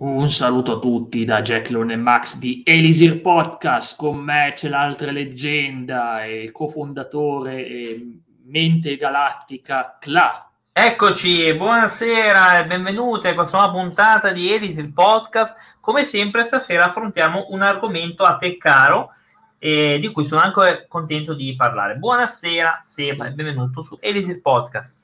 Un saluto a tutti da Jack Lone e Max di Elisir Podcast. Con me c'è l'altra leggenda e cofondatore e mente galattica Cla. Eccoci, buonasera e benvenuti a questa nuova puntata di Elisir Podcast. Come sempre stasera affrontiamo un argomento a te caro e di cui sono anche contento di parlare. Buonasera Seba e benvenuto su Elisir Podcast.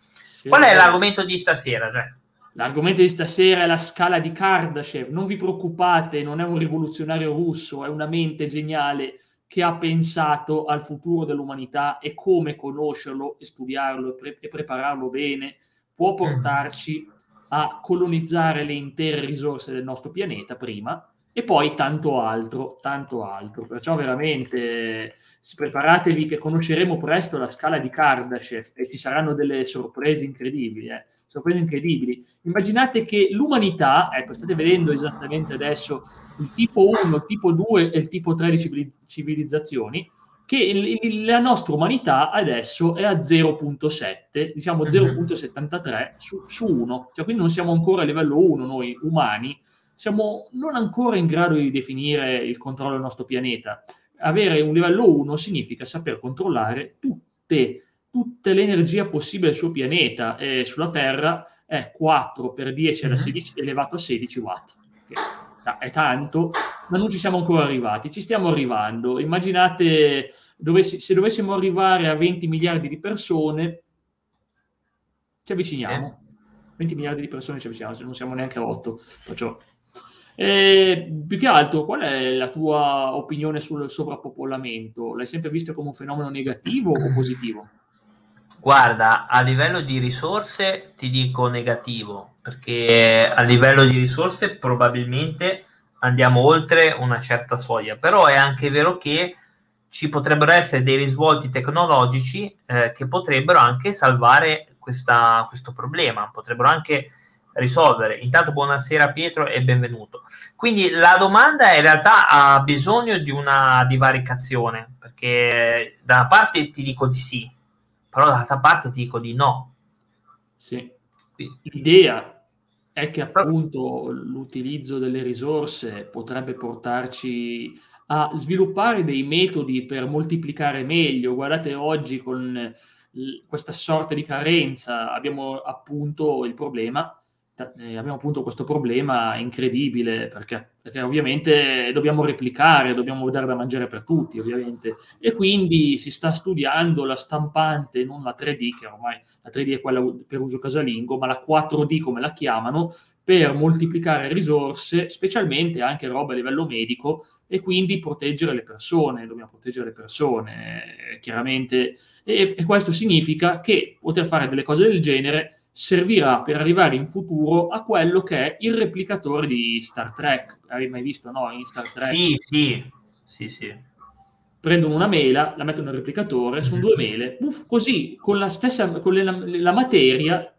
Qual è l'argomento di stasera, Jack? L'argomento di stasera è la scala di Kardashev. Non vi preoccupate, non è un rivoluzionario russo, è una mente geniale che ha pensato al futuro dell'umanità e come conoscerlo e studiarlo e, pre- e prepararlo bene può mm. portarci a colonizzare le intere risorse del nostro pianeta prima e poi tanto altro, tanto altro. Perciò veramente preparatevi che conosceremo presto la scala di Kardashev e ci saranno delle sorprese incredibili. Eh sorprese incredibili. Immaginate che l'umanità, ecco, state vedendo esattamente adesso il tipo 1, il tipo 2 e il tipo 3 di civilizzazioni, che il, il, la nostra umanità adesso è a 0.7, diciamo 0.73 su, su 1, cioè quindi non siamo ancora a livello 1 noi umani, siamo non ancora in grado di definire il controllo del nostro pianeta. Avere un livello 1 significa saper controllare tutte tutta l'energia possibile sul pianeta e sulla Terra è 4 per 10 alla 16, mm-hmm. elevato a 16 watt. Che è tanto, ma non ci siamo ancora arrivati. Ci stiamo arrivando. Immaginate dovessi, se dovessimo arrivare a 20 miliardi di persone, ci avviciniamo. 20 miliardi di persone ci avviciniamo, se non siamo neanche a 8. Perciò. E, più che altro, qual è la tua opinione sul sovrappopolamento? L'hai sempre visto come un fenomeno negativo o positivo? Guarda, a livello di risorse ti dico negativo, perché a livello di risorse probabilmente andiamo oltre una certa soglia, però è anche vero che ci potrebbero essere dei risvolti tecnologici eh, che potrebbero anche salvare questa, questo problema, potrebbero anche risolvere. Intanto buonasera Pietro e benvenuto. Quindi la domanda in realtà ha bisogno di una divaricazione, perché da una parte ti dico di sì, però dall'altra parte ti dico di no. Sì. L'idea è che appunto l'utilizzo delle risorse potrebbe portarci a sviluppare dei metodi per moltiplicare meglio. Guardate oggi con questa sorta di carenza abbiamo appunto il problema eh, abbiamo appunto questo problema incredibile perché, perché, ovviamente dobbiamo replicare, dobbiamo dare da mangiare per tutti ovviamente. E quindi si sta studiando la stampante, non la 3D che ormai la 3D è quella per uso casalingo, ma la 4D come la chiamano per moltiplicare risorse, specialmente anche roba a livello medico e quindi proteggere le persone, dobbiamo proteggere le persone chiaramente. E, e questo significa che poter fare delle cose del genere servirà per arrivare in futuro a quello che è il replicatore di Star Trek. Hai mai visto, no? In Star Trek? Sì, sì, sì, sì. Prendono una mela, la mettono nel replicatore, sono due mele, uff, così con la stessa, con le, la materia,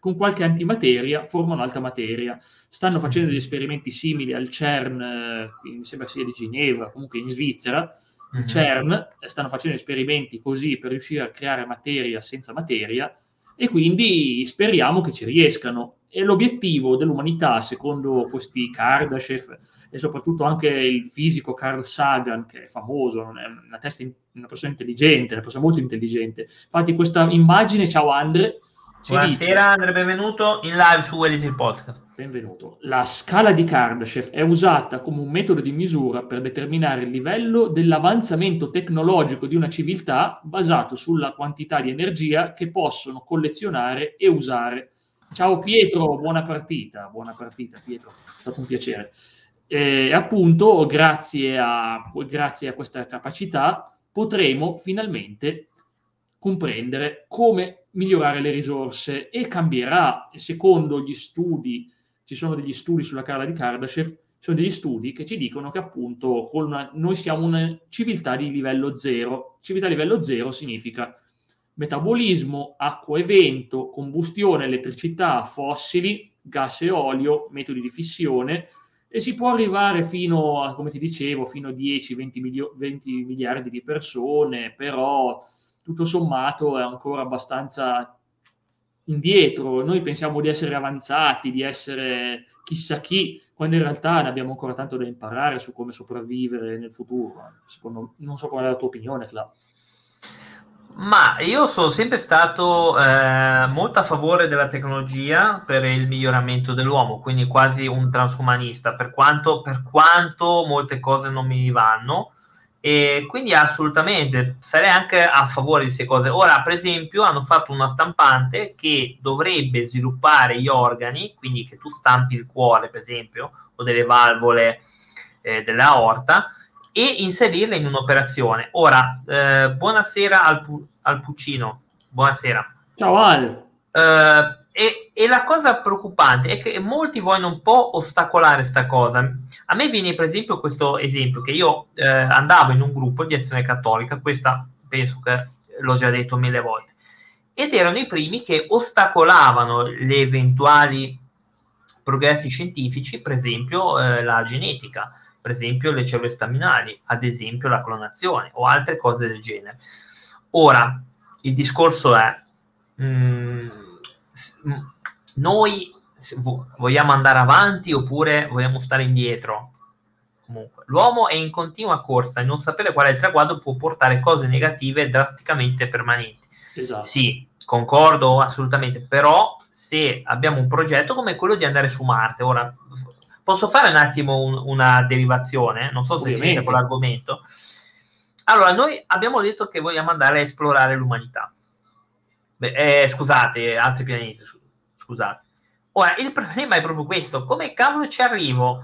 con qualche antimateria, formano alta materia. Stanno facendo degli esperimenti simili al CERN, eh, mi sembra sia di Ginevra, comunque in Svizzera, il CERN, stanno facendo esperimenti così per riuscire a creare materia senza materia, e quindi speriamo che ci riescano. E l'obiettivo dell'umanità, secondo questi Kardashev e soprattutto anche il fisico Carl Sagan, che è famoso, è una, testa, una persona intelligente, una persona molto intelligente. Infatti questa immagine, ciao Andre. Buonasera dice, Andre, benvenuto in live su Elisir Podcast. Benvenuto. La scala di Kardashev è usata come un metodo di misura per determinare il livello dell'avanzamento tecnologico di una civiltà basato sulla quantità di energia che possono collezionare e usare. Ciao Pietro, buona partita. Buona partita Pietro, è stato un piacere. E appunto, grazie a, grazie a questa capacità, potremo finalmente comprendere come migliorare le risorse e cambierà, secondo gli studi ci sono degli studi sulla Carla di Kardashev, sono degli studi che ci dicono che appunto una, noi siamo una civiltà di livello zero. Civiltà di livello zero significa metabolismo, acqua e vento, combustione, elettricità, fossili, gas e olio, metodi di fissione e si può arrivare fino a, come ti dicevo, fino a 10-20 milio- miliardi di persone, però tutto sommato è ancora abbastanza indietro, noi pensiamo di essere avanzati, di essere chissà chi, quando in realtà ne abbiamo ancora tanto da imparare su come sopravvivere nel futuro. Secondo, non so qual è la tua opinione, Cla. Ma io sono sempre stato eh, molto a favore della tecnologia per il miglioramento dell'uomo, quindi quasi un transumanista, per quanto, per quanto molte cose non mi vanno. E quindi assolutamente sarei anche a favore di queste cose. Ora, per esempio, hanno fatto una stampante che dovrebbe sviluppare gli organi, quindi che tu stampi il cuore, per esempio, o delle valvole eh, della aorta, e inserirle in un'operazione. Ora, eh, buonasera al, pu- al Puccino. Buonasera. Ciao Al. Uh, e, e, la cosa preoccupante è che molti vogliono un po' ostacolare questa cosa. A me viene per esempio questo esempio che io eh, andavo in un gruppo di azione cattolica, questa penso che l'ho già detto mille volte, ed erano i primi che ostacolavano le eventuali progressi scientifici, per esempio eh, la genetica, per esempio le cellule staminali, ad esempio la clonazione o altre cose del genere. Ora, il discorso è... Mh, mm, noi vogliamo andare avanti oppure vogliamo stare indietro. Comunque, l'uomo è in continua corsa e non sapere qual è il traguardo può portare cose negative drasticamente permanenti. Esatto. Sì, concordo assolutamente, però se abbiamo un progetto come quello di andare su Marte, ora posso fare un attimo un, una derivazione, non so se siete con l'argomento. Allora, noi abbiamo detto che vogliamo andare a esplorare l'umanità. Beh, eh, scusate, altri pianeti, scusate. Ora, il problema è proprio questo, come cavolo ci arrivo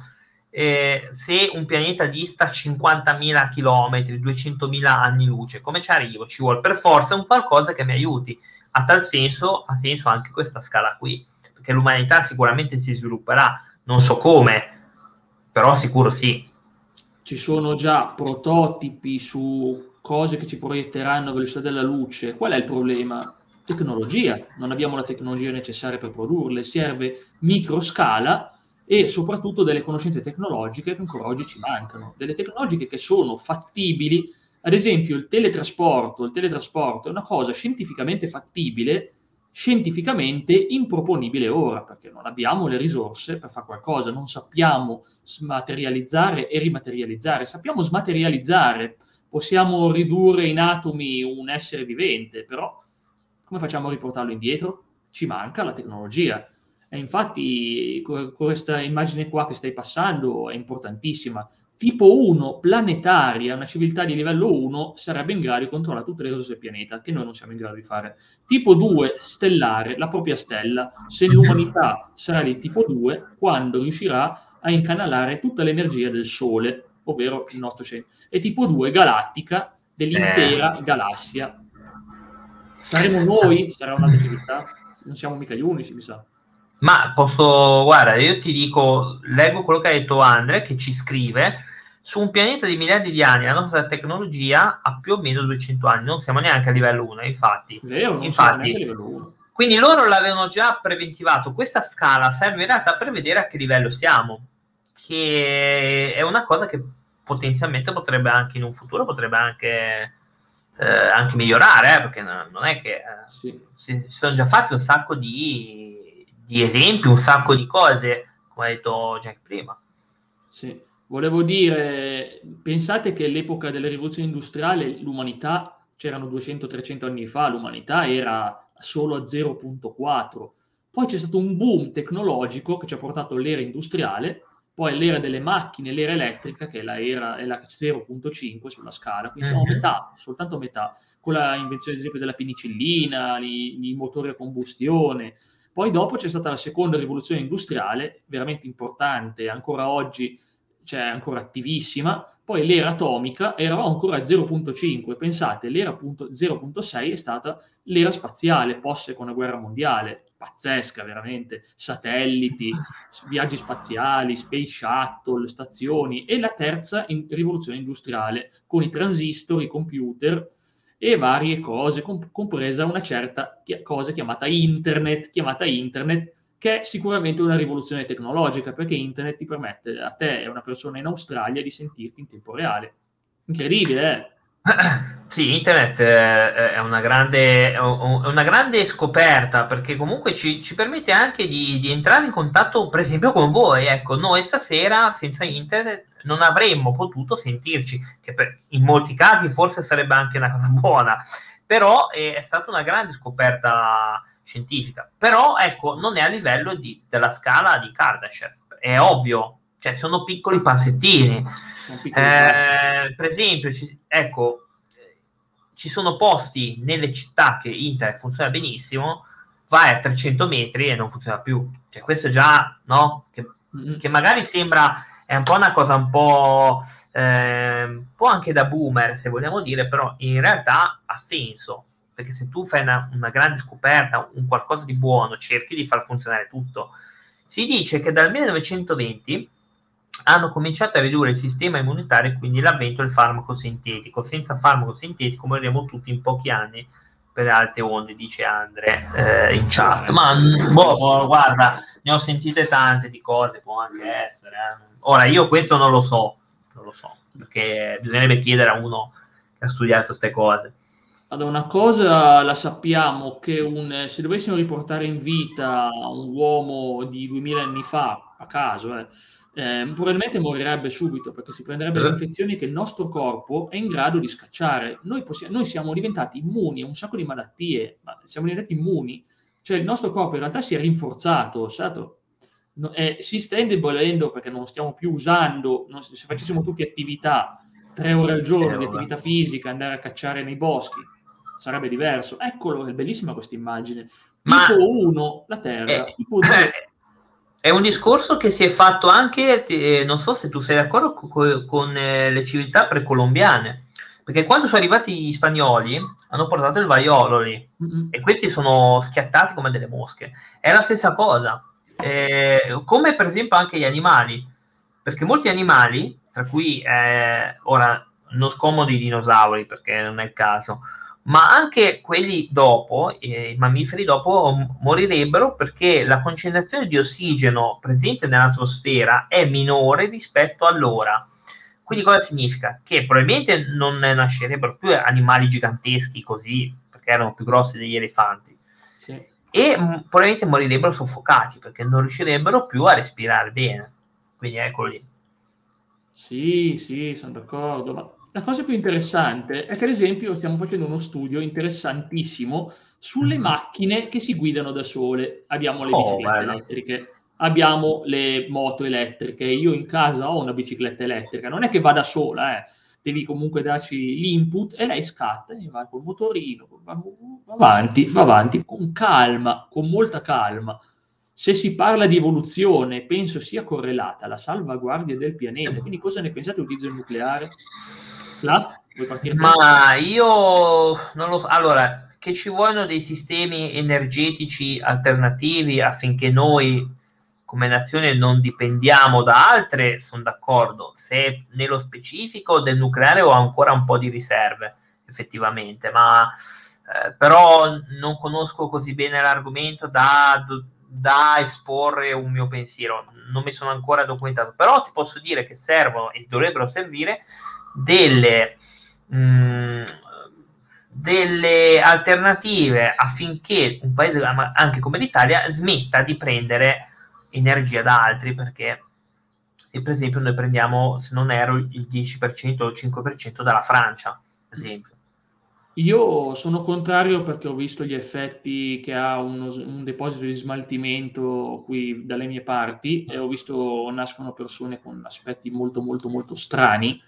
eh, se un pianeta dista 50.000 km, 200.000 anni luce, come ci arrivo? Ci vuole per forza un qualcosa che mi aiuti. A tal senso, ha senso anche questa scala qui, perché l'umanità sicuramente si svilupperà, non so come, però sicuro sì. Ci sono già prototipi su cose che ci proietteranno a velocità della luce. Qual è il problema? Tecnologia, non abbiamo la tecnologia necessaria per produrle, serve microscala e soprattutto delle conoscenze tecnologiche che ancora oggi ci mancano, delle tecnologiche che sono fattibili, ad esempio il teletrasporto, il teletrasporto è una cosa scientificamente fattibile, scientificamente improponibile ora, perché non abbiamo le risorse per fare qualcosa, non sappiamo smaterializzare e rimaterializzare, sappiamo smaterializzare, possiamo ridurre in atomi un essere vivente, però come facciamo a riportarlo indietro? Ci manca la tecnologia. E infatti questa immagine qua che stai passando è importantissima. Tipo 1 planetaria, una civiltà di livello 1 sarebbe in grado di controllare tutte le risorse del pianeta, che noi non siamo in grado di fare. Tipo 2 stellare, la propria stella, se l'umanità sarà di tipo 2, quando riuscirà a incanalare tutta l'energia del Sole, ovvero il nostro cielo. E tipo 2 galattica, dell'intera eh. galassia, Saremo noi? Sarà un'altra civiltà? Non siamo mica gli unici, mi sa. Ma posso, guarda, io ti dico, leggo quello che ha detto Andre, che ci scrive, su un pianeta di miliardi di anni la nostra tecnologia ha più o meno 200 anni, non siamo neanche a livello 1, infatti. Vero, non infatti, a livello 1. Quindi loro l'avevano già preventivato, questa scala serve in realtà per vedere a che livello siamo, che è una cosa che potenzialmente potrebbe anche in un futuro, potrebbe anche eh, anche migliorare, eh, perché non è che eh, sì. si, si, sono già fatti un sacco di, di, esempi, un sacco di cose, come ha detto Jack prima. Sì, volevo dire, pensate che all'epoca della rivoluzione industriale l'umanità, c'erano 200-300 anni fa, l'umanità era solo a 0.4, poi c'è stato un boom tecnologico che ci ha portato all'era industriale, poi l'era delle macchine, l'era elettrica, che è la, era, è la 0.5 sulla scala, quindi siamo a mhm. metà, soltanto a metà, con la invenzione ad esempio della penicillina, i, i motori a combustione. Poi dopo c'è stata la seconda rivoluzione industriale, veramente importante, ancora oggi cioè ancora attivissima, poi l'era atomica, eravamo ancora a 0.5, pensate, l'era 0.6 è stata l'era spaziale, post seconda guerra mondiale, pazzesca veramente, satelliti, viaggi spaziali, space shuttle, stazioni, e la terza in rivoluzione industriale, con i transistor, i computer e varie cose, comp- compresa una certa cosa chiamata internet, chiamata internet, che è sicuramente una rivoluzione tecnologica, perché internet ti permette a te e a una persona in Australia di sentirti in tempo reale. Incredibile, eh? Sì, internet eh, è una grande, è una grande scoperta perché comunque ci, ci permette anche di, di, entrare in contatto, per esempio, con voi. Ecco, noi stasera senza internet non avremmo potuto sentirci, che per, in molti casi forse sarebbe anche una cosa buona, però è, è stata una grande scoperta scientifica. Però, ecco, non è a livello di, della scala di Kardashev. È ovvio, cioè sono piccoli passettini. Eh, per esempio, ci, ecco, ci sono posti nelle città che internet funziona benissimo, vai a 300 metri e non funziona più. Cioè, questo già, no? Che, mm-hmm. che magari sembra, è un po' una cosa un po', eh, un po' anche da boomer, se vogliamo dire, però in realtà ha senso. Perché se tu fai una, una grande scoperta, un qualcosa di buono, cerchi di far funzionare tutto. Si dice che dal 1920 hanno cominciato a ridurre il sistema immunitario e quindi l'avvento del farmaco sintetico. Senza farmaco sintetico moriremo tutti in pochi anni per alte onde, dice Andre eh, in chat. Ma boh, boh, guarda, ne ho sentite tante di cose, può anche essere. Eh. Ora, io questo non lo so, non lo so, perché bisognerebbe chiedere a uno che ha studiato queste cose. Allora, una cosa la sappiamo, che un, se dovessimo riportare in vita un uomo di 2000 anni fa, a caso, eh, eh, probabilmente morirebbe subito perché si prenderebbe le eh. infezioni che il nostro corpo è in grado di scacciare. Noi, possiamo, noi siamo diventati immuni a un sacco di malattie, ma siamo diventati immuni, cioè il nostro corpo in realtà si è rinforzato, certo? no, eh, si sta indebolendo perché non stiamo più usando, non, se facessimo tutte attività, tre ore al giorno di attività fisica, andare a cacciare nei boschi, sarebbe diverso. Eccolo, è bellissima questa immagine. Tipo 1, la Terra, eh, tipo 2, è un discorso che si è fatto anche, eh, non so se tu sei d'accordo, con, con eh, le civiltà precolombiane, perché quando sono arrivati gli spagnoli hanno portato il vaiolo lì mm-hmm. e questi sono schiattati come delle mosche. È la stessa cosa, eh, come per esempio anche gli animali, perché molti animali, tra cui eh, ora non scomodi i dinosauri perché non è il caso, ma anche quelli dopo, eh, i mammiferi dopo, morirebbero perché la concentrazione di ossigeno presente nell'atmosfera è minore rispetto all'ora. Quindi cosa significa? Che probabilmente non nascerebbero più animali giganteschi così, perché erano più grossi degli elefanti. Sì. E m- probabilmente morirebbero soffocati perché non riuscirebbero più a respirare bene. Quindi eccolo lì. Sì, sì, sono d'accordo. Ma la cosa più interessante è che, ad esempio, stiamo facendo uno studio interessantissimo sulle mm. macchine che si guidano da sole. Abbiamo le oh, biciclette bello. elettriche, abbiamo le moto elettriche. Io in casa ho una bicicletta elettrica, non è che vada sola, eh. devi comunque darci l'input e lei scatta e va col motorino, va, va avanti, va avanti con calma, con molta calma. Se si parla di evoluzione, penso sia correlata alla salvaguardia del pianeta. Quindi, cosa ne pensate dell'utilizzo del nucleare? La? Ma io non lo. Allora, che ci vogliono dei sistemi energetici alternativi affinché noi come nazione non dipendiamo da altre, sono d'accordo. Se nello specifico del nucleare ho ancora un po' di riserve, effettivamente, ma eh, però non conosco così bene l'argomento da, da esporre un mio pensiero. Non mi sono ancora documentato, però ti posso dire che servono e dovrebbero servire delle, mh, mm, delle alternative affinché un paese anche come l'Italia smetta di prendere energia da altri perché per esempio noi prendiamo se non ero il 10% o il 5% dalla Francia per esempio. Io sono contrario perché ho visto gli effetti che ha uno, un deposito di smaltimento qui dalle mie parti e ho visto nascono persone con aspetti molto molto molto strani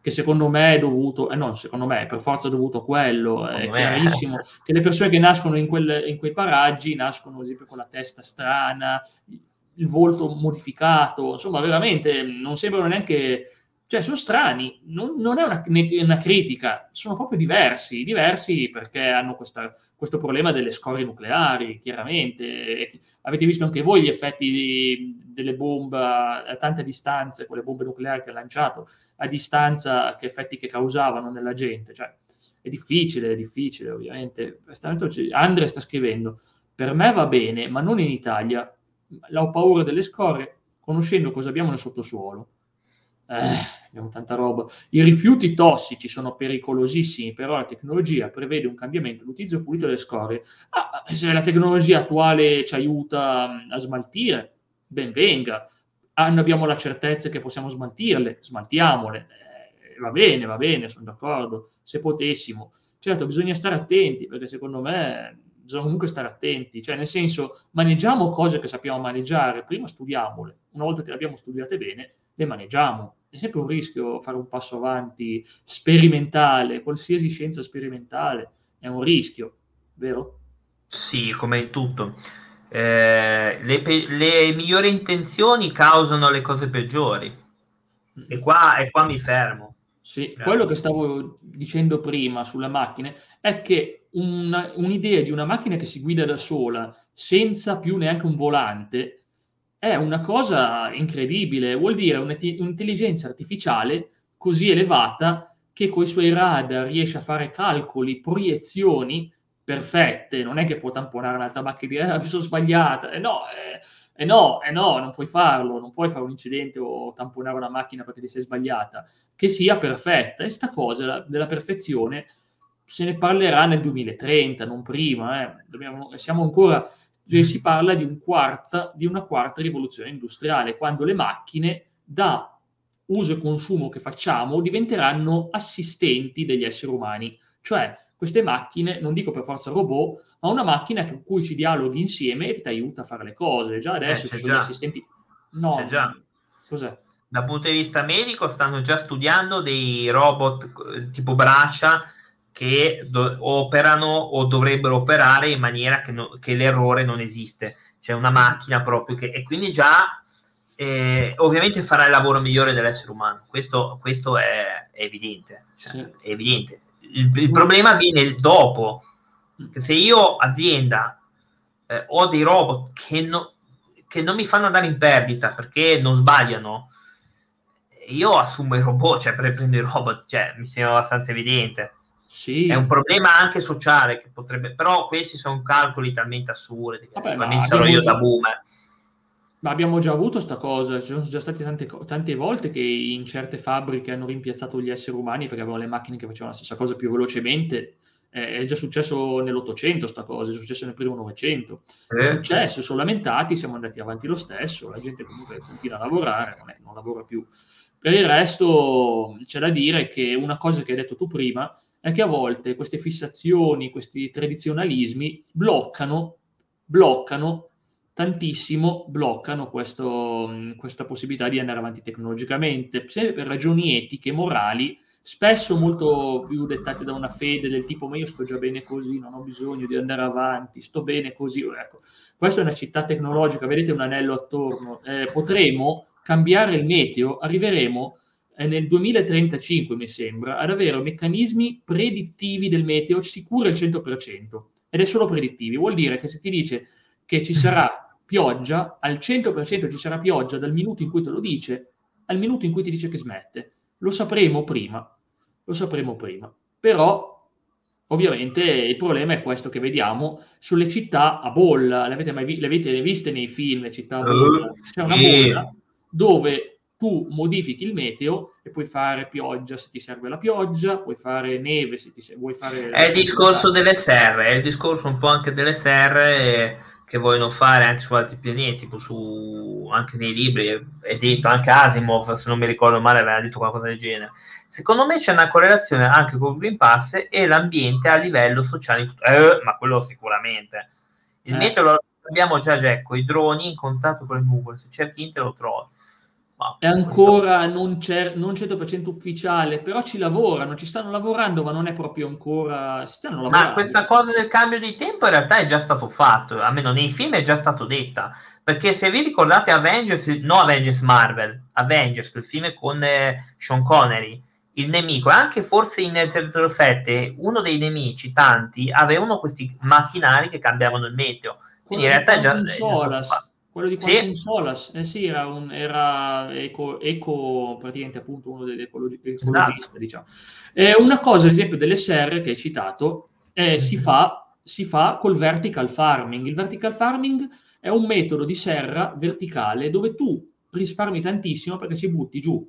che secondo me è dovuto, eh no, secondo me è per forza dovuto a quello, è Come chiarissimo è. che le persone che nascono in, quel, in, quei paraggi nascono ad esempio con la testa strana, il volto modificato, insomma veramente non sembrano neanche, cioè sono strani, non, non è una, una, critica, sono proprio diversi, diversi perché hanno questa, questo problema delle scorie nucleari, chiaramente, avete visto anche voi gli effetti di, delle bombe a tante distanze, quelle bombe nucleari che ha lanciato, a distanza, che effetti che causavano nella gente. Cioè, è difficile, è difficile, ovviamente. Andre sta scrivendo, per me va bene, ma non in Italia. Ho paura delle scorie, conoscendo cosa abbiamo nel sottosuolo. Eh, abbiamo tanta roba. I rifiuti tossici sono pericolosissimi, però la tecnologia prevede un cambiamento, l'utilizzo pulito delle scorie. Ah, se la tecnologia attuale ci aiuta mm, a smaltire, ben venga. Ah, noi abbiamo la certezza che possiamo smaltirle, smaltiamole. Eh, va bene, va bene, sono d'accordo. Se potessimo. Certo, bisogna stare attenti, perché secondo me bisogna comunque stare attenti, cioè nel senso maneggiamo cose che sappiamo maneggiare, prima studiamole, una volta che le abbiamo studiate bene, le maneggiamo. È sempre un rischio fare un passo avanti sperimentale, qualsiasi scienza sperimentale è un rischio, vero? Sì, come in tutto. Eh, le, pe- le, migliori intenzioni causano le cose peggiori. E qua, e qua mi fermo. Sì, eh. quello che stavo dicendo prima sulle macchine è che una, un'idea di una macchina che si guida da sola senza più neanche un volante è una cosa incredibile, vuol dire un'intelligenza artificiale così elevata che con i suoi radar riesce a fare calcoli, proiezioni perfette, non è che può tamponare un'altra macchina e dire ah, mi sono sbagliata, eh no, eh, eh no, eh no, non puoi farlo, non puoi fare un incidente o tamponare una macchina perché ti sei sbagliata, che sia perfetta. E sta cosa della perfezione se ne parlerà nel 2030, non prima, eh. Dobbiamo, siamo ancora si parla di, un quarta, di una quarta rivoluzione industriale, quando le macchine da uso e consumo che facciamo diventeranno assistenti degli esseri umani. Cioè, queste macchine, non dico per forza robot, ma una macchina con cui ci dialoghi insieme e ti aiuta a fare le cose. Già adesso eh, ci sono già. gli assistenti. No, c'è già. Cos'è? Dal punto di vista medico stanno già studiando dei robot eh, tipo braccia che do- operano o dovrebbero operare in maniera che, no- che, l'errore non esiste. C'è una macchina proprio che... E quindi già eh, ovviamente farà il lavoro migliore dell'essere umano. Questo, questo è, è, evidente. Cioè, sì. È evidente. Il, il, problema viene dopo. Se io, azienda, eh, ho dei robot che, no- che non mi fanno andare in perdita perché non sbagliano, io assumo i robot, cioè prendo i robot, cioè, mi sembra abbastanza evidente. Sì. È un problema anche sociale, che potrebbe, però questi sono calcoli talmente assurdi. Vabbè, ma sarò io da boomer. Ma abbiamo già avuto questa cosa, ci sono già state tante, tante, volte che in certe fabbriche hanno rimpiazzato gli esseri umani perché avevano le macchine che facevano la stessa cosa più velocemente. Eh, è già successo nell'Ottocento sta cosa, è successo nel primo Novecento. Eh. È successo, sono lamentati, siamo andati avanti lo stesso, la gente comunque continua a lavorare, non, è, non lavora più. Per il resto c'è da dire che una cosa che hai detto tu prima è che a volte queste fissazioni, questi tradizionalismi bloccano, bloccano tantissimo, bloccano questo, questa possibilità di andare avanti tecnologicamente, sempre per ragioni etiche, morali, spesso molto più dettate da una fede del tipo ma io sto già bene così, non ho bisogno di andare avanti, sto bene così. Ecco, questa è una città tecnologica, vedete un anello attorno, eh, potremo cambiare il meteo, arriveremo nel 2035, mi sembra, ad avere meccanismi predittivi del meteo sicuri al 100%. Ed è solo predittivi. Vuol dire che se ti dice che ci sarà pioggia, al 100% ci sarà pioggia dal minuto in cui te lo dice al minuto in cui ti dice che smette. Lo sapremo prima. Lo sapremo prima. Però, ovviamente, il problema è questo che vediamo sulle città a bolla. Le avete mai vi- le avete viste nei film, città a bolla? C'è una bolla dove tu modifichi il meteo e puoi fare pioggia se ti serve la pioggia, puoi fare neve se ti vuoi fare... È il discorso delle serre, è il discorso un po' anche delle serre che vogliono fare anche su altri pianeti, tipo su, anche nei libri, è detto anche Asimov, se non mi ricordo male, aveva detto qualcosa del genere. Secondo me c'è una correlazione anche con il Green Pass e l'ambiente a livello sociale, eh, ma quello sicuramente. Il eh. meteo lo abbiamo già, Gecko, i droni in contatto con le nuvole, se cerchi Inter lo trovi è ancora non, cer- non 100% ufficiale, però ci lavorano, ci stanno lavorando, ma non è proprio ancora... stanno lavorando. Ma questa cosa del cambio di tempo in realtà è già stato fatto, almeno nei film è già stato detta, perché se vi ricordate Avengers, no Avengers Marvel, Avengers, quel film con eh, Sean Connery, il nemico, anche forse in 007, uno dei nemici, tanti, avevano questi macchinari che cambiavano il meteo. Quindi in realtà è già, è già. Quello di Quantum sì. Solas, eh sì, era, un, era eco, eco, praticamente appunto uno degli ecologi, ecologisti, esatto. diciamo. Eh, una cosa, ad esempio, delle serre che hai citato, eh, si, mhm. fa, si fa col vertical farming. Il vertical farming è un metodo di serra verticale dove tu risparmi tantissimo perché ci butti giù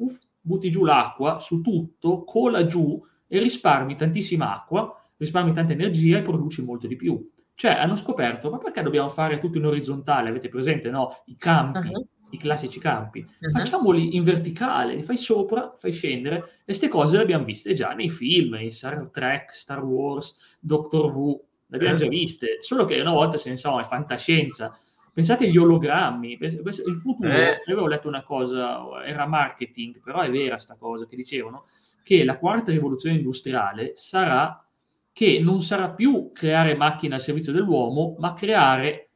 uff, butti giù l'acqua su tutto, cola giù e risparmi tantissima acqua, risparmi tanta energia e produci molto di più. Cioè hanno scoperto, ma perché dobbiamo fare tutto in orizzontale? Avete presente, no? I campi, uh-huh. i classici campi. Uh-huh. Facciamoli in verticale, li fai sopra, fai scendere e queste cose le abbiamo viste già nei film, in Star Trek, Star Wars, Doctor Who, le abbiamo uh-huh. già viste, solo che una volta se ne so, è fantascienza. Pensate agli ologrammi, il futuro, eh. avevo letto una cosa, era marketing, però è vera sta cosa, che dicevano che la quarta rivoluzione industriale sarà che non sarà più creare macchine al servizio dell'uomo, ma creare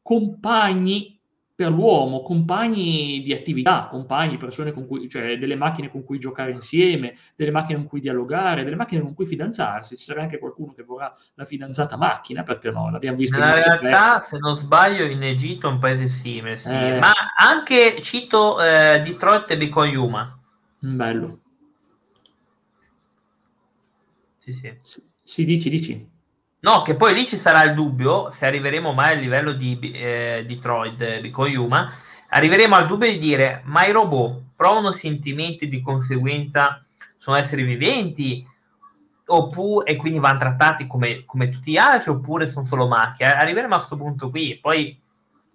compagni per l'uomo, compagni di attività, compagni, persone con cui, cioè delle macchine con cui giocare insieme, delle macchine con cui dialogare, delle macchine con cui fidanzarsi. Ci sarà anche qualcuno che vorrà la fidanzata macchina, perché no? L'abbiamo visto in realtà, se non sbaglio, in Egitto è un paese simile, sì. eh, ma anche cito eh, Detroit e Become Human. Bello. Sì, sì. sì. Sì, dici, dici. No, che poi lì ci sarà il dubbio, se arriveremo mai al livello di eh, Detroit, di Koyuma, arriveremo al dubbio di dire, ma i robot provano sentimenti di conseguenza, sono esseri viventi, oppure, e quindi vanno trattati come, come tutti gli altri, oppure sono solo macchine? Arriveremo a questo punto qui, poi...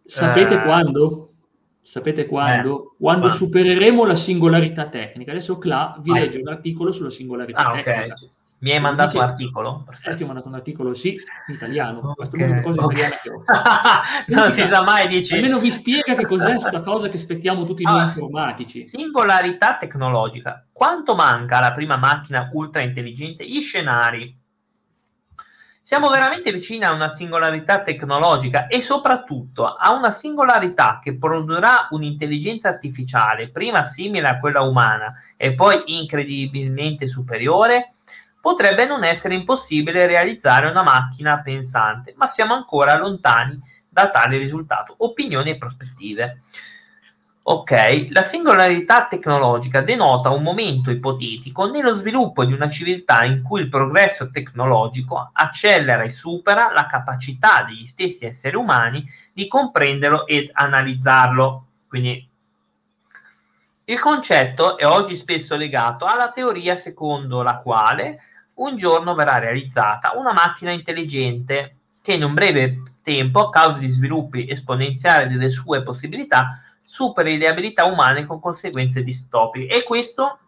Sapete eh... quando? Sapete quando? Eh, quando ma... supereremo la singolarità tecnica. Adesso Cla vi legge un articolo sulla singolarità ah, tecnica. Okay. Mi hai mandato dice, un articolo? Ti ho mandato un articolo, sì, in italiano. Okay, Questa è l'unica cosa italiana che ho. non si sa mai, dici. Almeno vi spiega che cos'è questa cosa che aspettiamo tutti noi allora, informatici. Singolarità tecnologica. Quanto manca alla prima macchina ultra intelligente? Gli scenari. Siamo veramente vicini a una singolarità tecnologica e soprattutto a una singolarità che produrrà un'intelligenza artificiale, prima simile a quella umana e poi incredibilmente superiore potrebbe non essere impossibile realizzare una macchina pensante, ma siamo ancora lontani da tale risultato. Opinioni e prospettive. Ok, la singolarità tecnologica denota un momento ipotetico nello sviluppo di una civiltà in cui il progresso tecnologico accelera e supera la capacità degli stessi esseri umani di comprenderlo ed analizzarlo. Quindi il concetto è oggi spesso legato alla teoria secondo la quale un giorno verrà realizzata una macchina intelligente che in un breve tempo, a causa di sviluppi esponenziali delle sue possibilità, superi le abilità umane con conseguenze distopiche. E questo,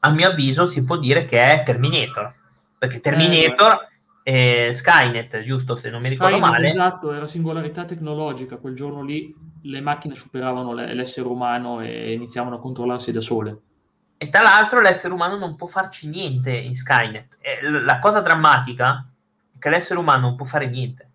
a mio avviso, si può dire che è Terminator. Perché Terminator eh, Skynet, giusto se non mi ricordo Skynet, male. Esatto, era singolarità tecnologica. Quel giorno lì le macchine superavano l'essere umano e iniziavano a controllarsi da sole. E tra l'altro l'essere umano non può farci niente in Skynet. E la cosa drammatica è che l'essere umano non può fare niente.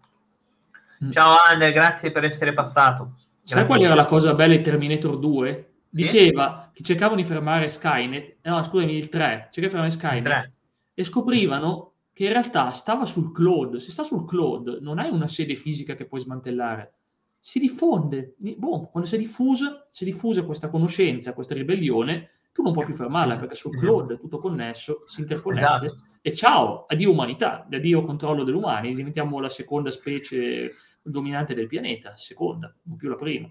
Mm. Ciao Ander, grazie per essere passato. Grazie Sai qual era la cosa bella di Terminator 2? Diceva sì? che cercavano di fermare Skynet, no scusami il 3, cercavano di fermare Skynet e scoprivano che in realtà stava sul cloud. Se sta sul cloud non hai una sede fisica che puoi smantellare, si diffonde. Boh, quando si è diffusa, si è diffusa questa conoscenza, questa ribellione, tu non puoi più fermarla perché sul cloud è tutto connesso, si interconnette esatto. e ciao, addio umanità, addio controllo dell'umani, diventiamo la seconda specie dominante del pianeta, seconda, non più la prima.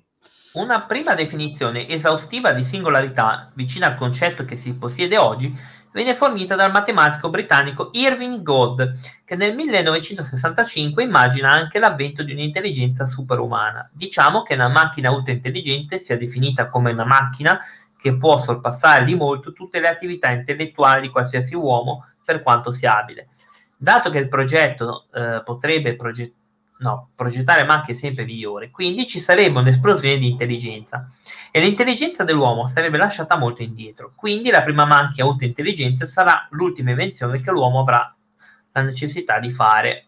Una prima definizione esaustiva di singolarità, vicina al concetto che si possiede oggi, viene fornita dal matematico britannico Irving Godd, che nel 1965 immagina anche l'avvento di un'intelligenza superumana. Diciamo che una macchina ultra intelligente sia definita come una macchina che può sorpassare di molto tutte le attività intellettuali di qualsiasi uomo per quanto sia abile. Dato che il progetto eh, potrebbe proget- no, progettare macchine sempre migliori, quindi ci sarebbe un'esplosione di intelligenza e l'intelligenza dell'uomo sarebbe lasciata molto indietro. Quindi la prima macchina ultra intelligente sarà l'ultima invenzione che l'uomo avrà la necessità di fare.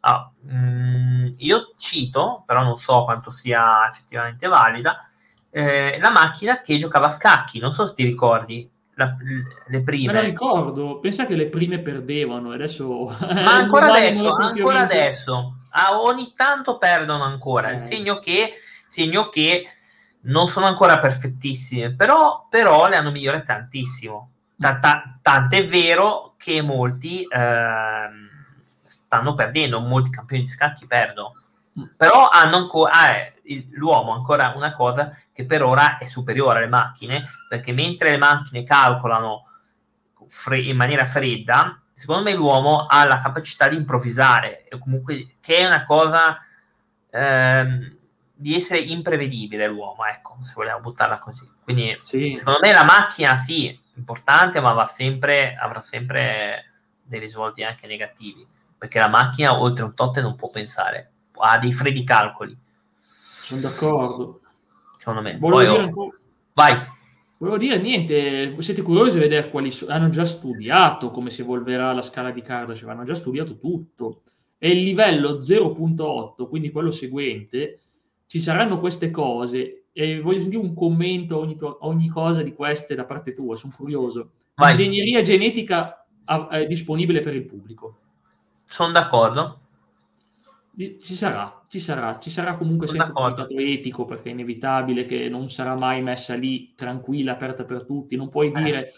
Ah, mm, io cito, però non so quanto sia effettivamente valida, eh, la macchina che giocava a scacchi, non so se ti ricordi. La, le prime. Me la ricordo, pensa che le prime perdevano adesso... Ma ancora adesso, ancora adesso. Ah, ogni tanto perdono ancora, eh. segno che, segno che non sono ancora perfettissime, però, però le hanno migliorate tantissimo. tant'è vero che molti eh, stanno perdendo, molti campioni di scacchi perdono, mm. però hanno ancora... Ah, eh, il, l'uomo ancora una cosa che per ora è superiore alle macchine, perché mentre le macchine calcolano fre- in maniera fredda, secondo me l'uomo ha la capacità di improvvisare, comunque che è una cosa ehm, di essere imprevedibile l'uomo, ecco, se vogliamo buttarla così. Quindi sì. secondo me la macchina sì, importante, ma va sempre, avrà sempre dei risvolti anche negativi, perché la macchina oltre un tot non può pensare, ha dei freddi calcoli. Sono d'accordo. Secondo me. Volevo Poi, dire Vai. Volevo dire niente, siete curiosi di vedere quali so- hanno già studiato come si evolverà la scala di Kardashev, hanno già studiato tutto. E il livello 0.8, quindi quello seguente, ci saranno queste cose e voglio sentire un commento ogni, ogni cosa di queste da parte tua, sono curioso. Vai. Ingegneria genetica è disponibile per il pubblico. Sono d'accordo. Ci sarà, ci sarà, ci sarà comunque Sono sempre d'accordo. un dato etico perché è inevitabile che non sarà mai messa lì tranquilla, aperta per tutti. Non puoi eh. dire,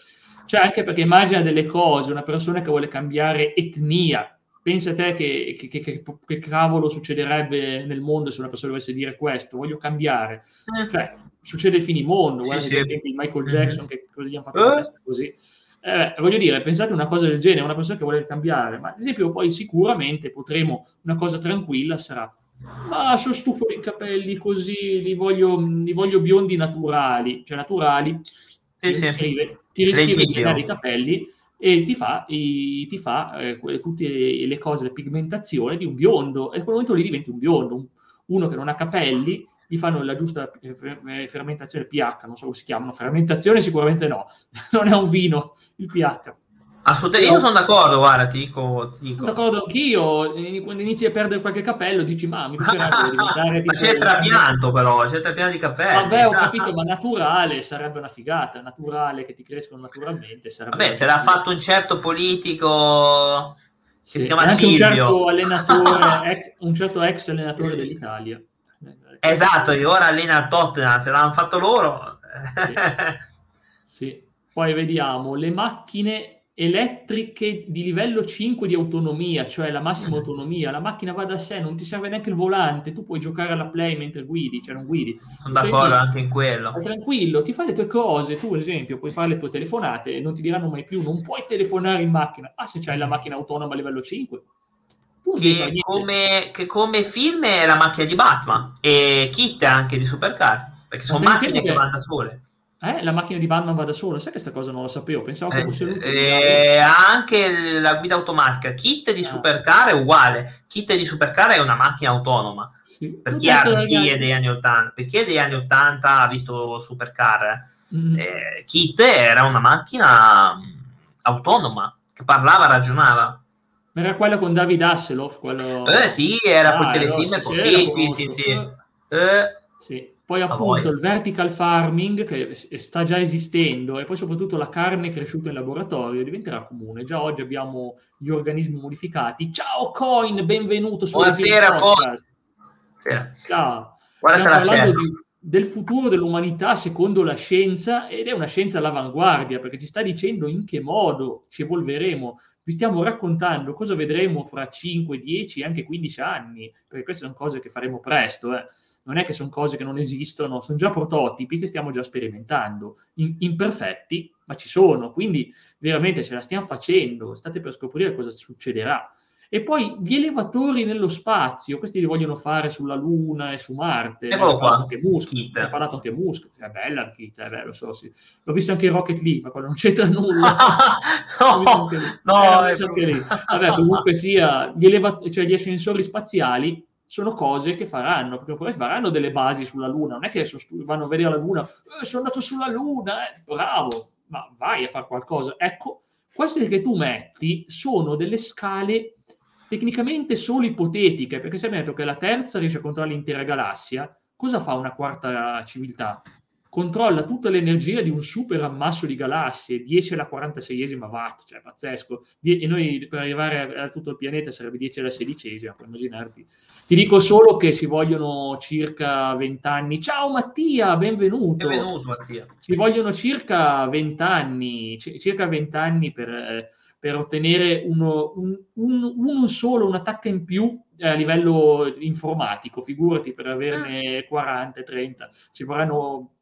cioè anche perché immagina delle cose, una persona che vuole cambiare etnia, pensa a te che, che, che, che, cavolo succederebbe nel mondo se una persona dovesse dire questo, voglio cambiare. Eh. Cioè, succede il finimondo, sì, guarda sì. di Michael Jackson mm-hmm. che così gli hanno fatto uh. la testa così eh, voglio dire, pensate una cosa del genere, una persona che vuole cambiare, ma ad esempio poi sicuramente potremo, una cosa tranquilla sarà, ma sono stufo dei capelli così, li voglio, li voglio biondi naturali, cioè naturali, ti riscrive, ti riscrive i capelli e ti fa, i, ti fa eh, tutte le cose, la pigmentazione di un biondo, e in quel momento lì diventi un biondo, uno che non ha capelli, gli fanno la giusta eh, eh, fermentazione pH, non so come si chiamano, fermentazione sicuramente no, non è un vino, il pH. Assolutamente, io sono d'accordo, guarda, ti dico. Ti dico. Sono d'accordo anch'io, quando inizi a perdere qualche capello dici, ma mi piacerebbe diventare... ma c'è il trapianto però, c'è il trapianto di capelli. Vabbè, ho capito, ma naturale sarebbe una figata, naturale, che ti crescono naturalmente. Vabbè, se l'ha fatto un certo politico... Sì, si chiama anche un certo allenatore, ex, un certo ex allenatore dell'Italia. Esatto, che ora allena il Tottenham, se l'hanno fatto loro. Sì. sì. Poi vediamo le macchine elettriche di livello 5 di autonomia, cioè la massima mm. autonomia. La macchina va da sé, non ti serve neanche il volante, tu puoi giocare alla play mentre guidi, cioè non guidi. Sono d'accordo anche in quello. Tranquillo, ti fai le tue cose, tu ad esempio puoi fare le tue telefonate e non ti diranno mai più, non puoi telefonare in macchina. Ah, se c'hai la macchina autonoma a livello 5, che come, che come, film è la macchina di Batman e Kit anche di Supercar perché sono macchine che, che vanno da sole eh, la macchina di Batman va da sola, sai che questa cosa non lo sapevo, pensavo che eh, fosse lui. Eh, anche la guida automatica. Kit di ah. Supercar è uguale. Kit di Supercar è una macchina autonoma. Sì. Per, chi ha, chi è degli anni 80, per chi è degli anni 80 ha visto Supercar, mm. eh, Kit era una macchina mm, autonoma che parlava, ragionava. Era quello con David Hasselhoff, quello... Eh sì, era ah, quel telefilm. Sì, sì, sì, sì, sì. Eh, sì. Poi appunto il vertical farming che sta già esistendo e poi soprattutto la carne cresciuta in laboratorio diventerà comune. Già oggi abbiamo gli organismi modificati. Ciao Coin, benvenuto su Buonasera Podcast. Ciao. Guarda Stiamo parlando di, del futuro dell'umanità secondo la scienza ed è una scienza all'avanguardia perché ci sta dicendo in che modo ci evolveremo vi stiamo raccontando cosa vedremo fra 5, 10 e anche 15 anni, perché queste sono cose che faremo presto, eh. Non è che sono cose che non esistono, sono già prototipi che stiamo già sperimentando, in, imperfetti, ma ci sono, quindi veramente ce la stiamo facendo, state per scoprire cosa succederà. E poi gli elevatori nello spazio, questi li vogliono fare sulla Luna e su Marte. Ne qua. Anche Musk, ne ha parlato anche Musk, è bella la Kit, è bello, so, sì. L'ho visto anche in Rocket League, ma quello non c'entra nulla. no, no, eh, lì. Vabbè, comunque sia, gli, eleva- cioè gli ascensori spaziali sono cose che faranno, perché poi faranno delle basi sulla Luna, non è che vanno a vedere la Luna, eh, sono andato sulla Luna, eh, bravo, ma vai a fare qualcosa. Ecco, queste che tu metti sono delle scale tecnicamente solo ipotetiche, perché se abbiamo detto che la terza riesce a controllare l'intera galassia, cosa fa una quarta civiltà? Controlla tutta l'energia di un super ammasso di galassie, 10 alla 46esima watt, cioè pazzesco. E noi per arrivare a, tutto il pianeta sarebbe 10 alla 16esima, puoi immaginarti. Ti dico solo che si vogliono circa 20 anni. Ciao Mattia, benvenuto. Benvenuto Mattia. Si vogliono circa 20 anni, circa 20 anni per... Eh, per ottenere uno, un, un, uno solo, un attacco in più a livello informatico, figurati per averne 40, 30, ci vorranno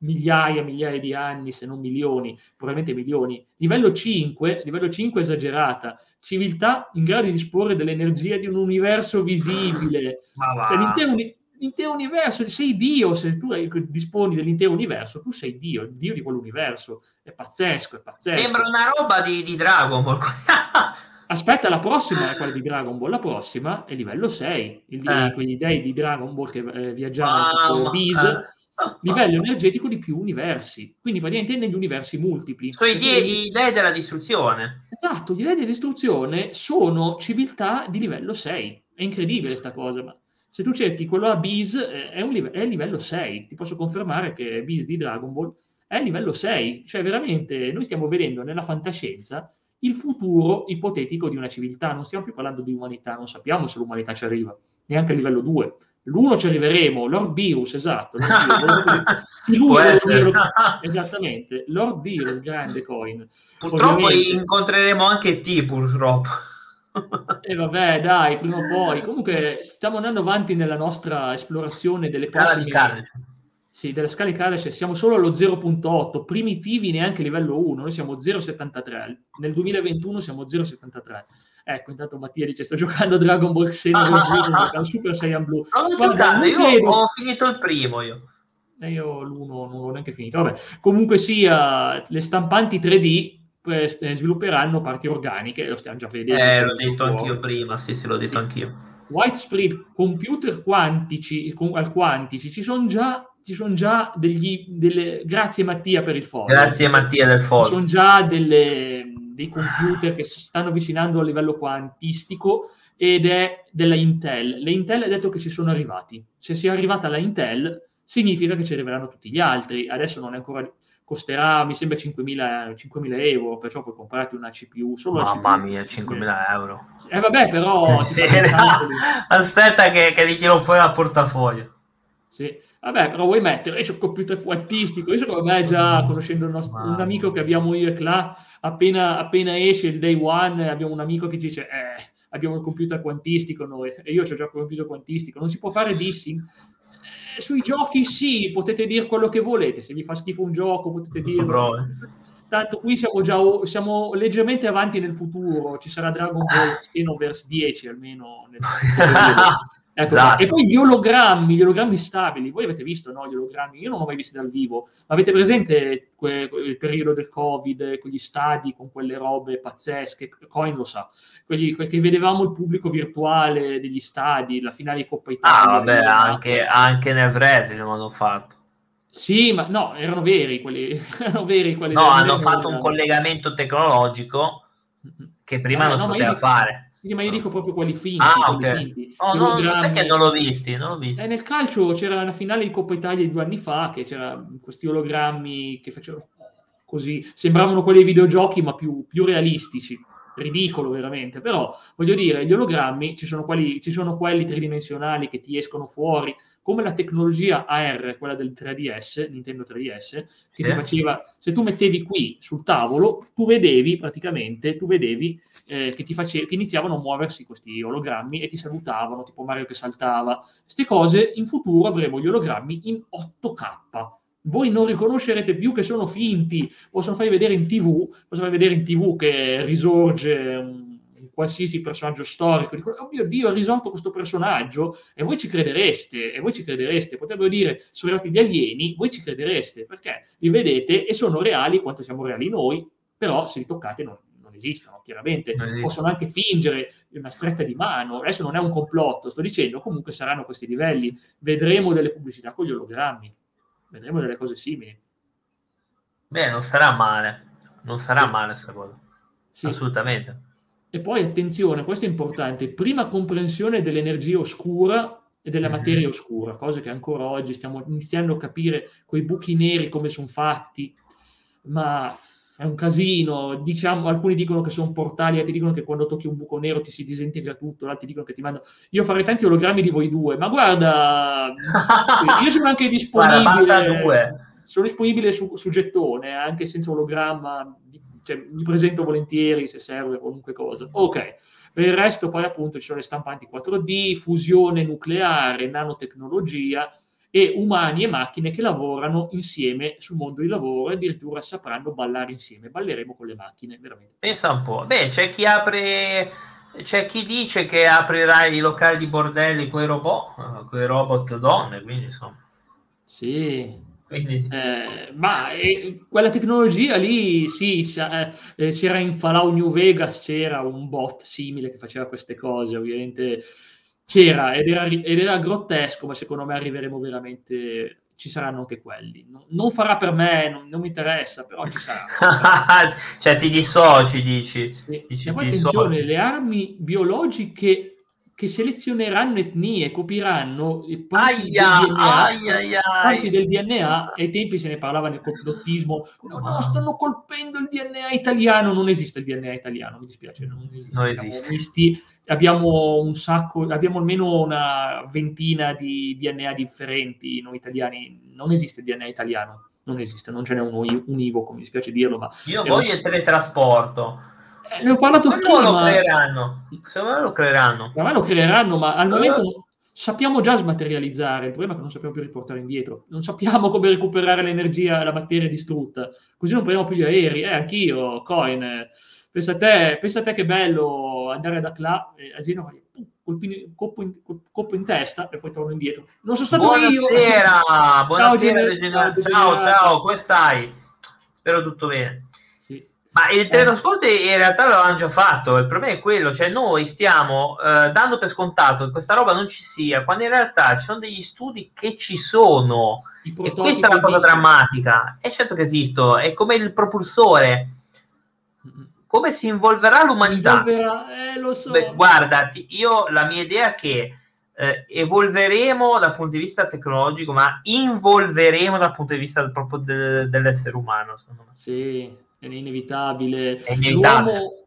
migliaia, migliaia di anni, se non milioni, probabilmente milioni. Livello 5, livello 5 esagerata, civiltà in grado di disporre dell'energia di un universo visibile. Cioè, l'intero, l'intero, universo, sei Dio, se tu disponi dell'intero universo, tu sei Dio, il Dio di quell'universo. È pazzesco, è pazzesco. Sembra una roba di, di Dragon Ball. Aspetta, la prossima è quella di Dragon Ball, la prossima è livello 6, il, eh. quegli dei di Dragon Ball che eh, viaggiavano ah, Bees, livello energetico di più universi, quindi praticamente negli universi multipli. Sono i, die- i dei della distruzione. Esatto, gli dei della distruzione sono civiltà di livello 6, è incredibile questa cosa, ma se tu cerchi quello a Bees eh, è, un live- è livello 6, ti posso confermare che Bees di Dragon Ball è livello 6, cioè veramente noi stiamo vedendo nella fantascienza il futuro ipotetico di una civiltà. Non stiamo più parlando di umanità, non sappiamo se l'umanità ci arriva, neanche a livello 2. L'uno ci arriveremo, Lord Virus, esatto. Lord Virus, esattamente, Lord Virus, grande coin. Purtroppo Ovviamente. incontreremo anche T, purtroppo. E eh vabbè, dai, prima o poi. Comunque stiamo andando avanti nella nostra esplorazione delle prossime... Sì, delle scale calice siamo solo allo 0.8, primitivi neanche livello 1, noi siamo 0.73, nel 2021 siamo 0.73. Ecco, intanto Mattia dice sto giocando Dragon Ball Xenoverse ah, ah, Super Saiyan Blue. Guarda, io credo... ho finito il primo io. E eh, io l'uno non l'ho neanche finito. Vabbè, comunque sia, le stampanti 3D eh, svilupperanno parti organiche, lo stiamo già vedendo. Eh, l'ho detto anch'io prima, sì, sì, l'ho detto sì. anch'io. Widespread computer quantici, al quantici, ci sono già ci sono già degli delle, grazie Mattia per il follow grazie Mattia del follow ci sono già delle, dei computer che si stanno avvicinando a livello quantistico ed è della Intel. Le Intel ha detto che ci sono arrivati. Se sia arrivata la Intel significa che ci arriveranno tutti gli altri. Adesso non è ancora costerà mi sembra 5.000, 5.000 euro perciò puoi comprarti una CPU solo mamma CPU. mia 5.000 euro. Eh vabbè però sì, aspetta che, che li tiro fuori dal portafoglio. Sì Vabbè, però vuoi mettere? Io ho computer quantistico. Io secondo me già conoscendo nostro, un amico che abbiamo io e Cla, appena, appena esce il day one, abbiamo un amico che dice, eh, abbiamo il computer quantistico noi, e io ho già il computer quantistico. Non si può fare dissing? Eh, sui giochi sì, potete dire quello che volete. Se vi fa schifo un gioco, potete dirlo. Tanto qui siamo già siamo leggermente avanti nel futuro. Ci sarà Dragon Ball Xenoverse 10 almeno nel Ecco, esatto. E poi gli ologrammi, gli ologrammi stabili, voi avete visto no, gli ologrammi? Io non ho mai visti dal vivo, ma avete presente que- il periodo del Covid, quegli stadi con quelle robe pazzesche? Coin lo sa, quelli che vedevamo il pubblico virtuale degli stadi, la finale di Coppa Italia. Ah, vabbè, anche, anche, nel Brasile lo hanno fatto. Sì, ma no, erano veri quelli. erano veri quelli no, hanno fatto un collegamento tecnologico che prima ah, non no, si poteva fare sì, ma io dico proprio quelli finti. Ah, quelli okay. finti. Oh, no, perché non l'ho visti, non l'ho visti. Eh, nel calcio c'era la finale di Coppa Italia di due anni fa, che c'era questi ologrammi che facevano così, sembravano quelli dei videogiochi, ma più, più realistici. Ridicolo veramente, però voglio dire, gli ologrammi ci sono, quelli, ci sono quelli tridimensionali che ti escono fuori, come la tecnologia AR, quella del 3DS, Nintendo 3DS, che eh. ti faceva, se tu mettevi qui sul tavolo, tu vedevi praticamente, tu vedevi eh, che, ti face, che iniziavano a muoversi questi ologrammi e ti salutavano, tipo Mario che saltava. Queste cose, in futuro avremo gli ologrammi in 8K. Voi non riconoscerete più che sono finti, possono farvi vedere in tv, possono farvi vedere in tv che risorge un qualsiasi personaggio storico, dicono, oh mio Dio, ha risolto questo personaggio, e voi ci credereste, e voi ci credereste, potrebbero dire, sono arrivati gli alieni, voi ci credereste, perché li vedete e sono reali quanto siamo reali noi, però se li toccate non, non esistono, chiaramente, non possono anche fingere una stretta di mano, adesso non è un complotto, sto dicendo, comunque saranno questi livelli, vedremo delle pubblicità con gli ologrammi, vedremo delle cose simili. Beh, non sarà male, non sarà sì. male questa cosa, sì. assolutamente. E poi attenzione, questo è importante, prima comprensione dell'energia oscura e della mhm. materia oscura, cose che ancora oggi stiamo iniziando a capire quei buchi neri come sono fatti, ma è un casino, diciamo, alcuni dicono che sono portali, altri dicono che quando tocchi un buco nero ti si disintegra tutto, altri dicono che ti mandano... Io farei tanti ologrammi di voi due, ma guarda, io sono anche disponibile... Guarda, sono disponibile su, su gettone, anche senza ologramma, cioè, mi presento volentieri se serve qualunque cosa. Ok, Per il resto poi appunto ci sono le stampanti 4D, fusione nucleare, nanotecnologia e umani e macchine che lavorano insieme sul mondo di lavoro e addirittura sapranno ballare insieme. Balleremo con le macchine, veramente. Pensa un po'. Beh, c'è chi apre c'è chi dice che aprirà i locali di bordelli con i robot, eh, con i robot donne, quindi insomma. Sì, quindi... Eh, ma eh, quella tecnologia lì, sì, sa, eh, c'era in Fallout New Vegas, c'era un bot simile che faceva queste cose, ovviamente c'era ed era, ed era grottesco, ma secondo me arriveremo veramente ci saranno anche quelli. Non, non farà per me, non, non, mi interessa, però ci sarà. cioè ti dissoci, dici. Sì. dici e poi attenzione, le armi biologiche che selezioneranno etnie, copiranno parti, aia, del, DNA, aia, aia. parti del DNA, ai tempi se ne parlava nel complottismo, no, no, stanno colpendo il DNA italiano, non esiste il DNA italiano, mi dispiace, non esiste, non esiste. Misti, abbiamo un sacco, abbiamo almeno una ventina di DNA differenti, noi italiani, non esiste il DNA italiano, non esiste, non ce n'è uno univoco, mi dispiace dirlo, ma... Io voglio il teletrasporto ne ho parlato Secondo prima. Lo creeranno. Secondo me lo creeranno. Me lo creeranno, ma al momento uh. sappiamo già smaterializzare. Il problema è che non sappiamo più riportare indietro. Non sappiamo come recuperare l'energia, la materia distrutta. Così non prendiamo più gli aerei. Eh, anch'io, Coin. Pensa a te, pensa a te che bello andare da là, eh, asino, colpini, colpo, in, colpo in testa e poi torno indietro. Non sono stato buonasera, io. Buonasera, buonasera, ciao, ciao, ciao, come stai? Spero tutto bene. Ma il teletrasporto eh. in realtà l'hanno già fatto, il problema è quello, cioè noi stiamo eh, dando per scontato che questa roba non ci sia, quando in realtà ci sono degli studi che ci sono. E questa è la cosa drammatica. È certo che esistono, è come il propulsore. Come si involverà l'umanità? Involverà, eh, lo so. Beh, guarda, io la mia idea è che eh, evolveremo dal punto di vista tecnologico, ma involveremo dal punto di vista proprio de- dell'essere umano, secondo me. Sì, è inevitabile. È inevitabile.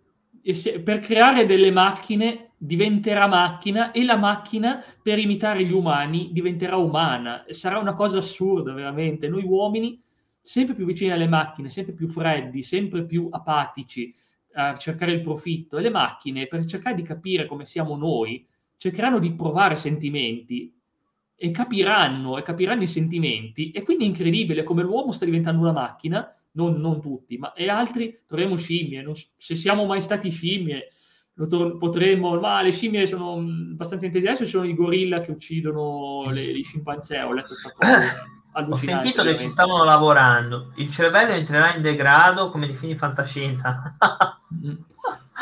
per creare delle macchine diventerà macchina e la macchina per imitare gli umani diventerà umana. Sarà una cosa assurda, veramente. Noi uomini, sempre più vicini alle macchine, sempre più freddi, sempre più apatici a cercare il profitto. E le macchine, per cercare di capire come siamo noi, cercheranno di provare sentimenti e capiranno, e capiranno i sentimenti. E quindi è incredibile come l'uomo sta diventando una macchina non, non tutti, ma e altri torneremo scimmie. Non, se siamo mai stati scimmie, tor- potremmo, ma le scimmie sono abbastanza intelligenti, sono i gorilla che uccidono le, i scimpanzé, ho letto sta cosa. Ho sentito che ci stavano lavorando. Il cervello entrerà in degrado come defini fantascienza. Mm.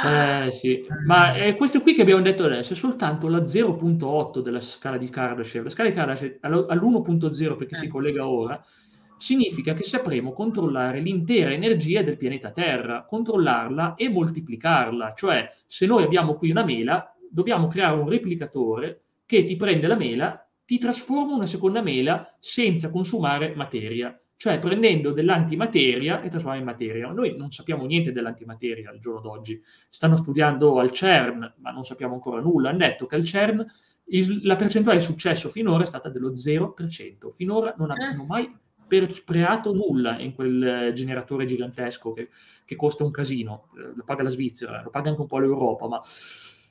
eh sì, ma è questo qui che abbiamo detto adesso è soltanto la 0.8 della scala di Kardashev. La scala di Kardashev all'1.0 perché si eh. collega ora significa che sapremo controllare l'intera energia del pianeta Terra, controllarla e moltiplicarla. Cioè, se noi abbiamo qui una mela, dobbiamo creare un replicatore che ti prende la mela, ti trasforma una seconda mela senza consumare materia. Cioè, prendendo dell'antimateria e trasformando in materia. Noi non sappiamo niente dell'antimateria al giorno d'oggi. Stanno studiando al CERN, ma non sappiamo ancora nulla. Hanno detto che al CERN il, la percentuale di successo finora è stata dello 0%. Finora non hanno mai per spreato nulla in quel eh, generatore gigantesco che, che, costa un casino, eh, lo paga la Svizzera, lo paga anche un po' l'Europa, ma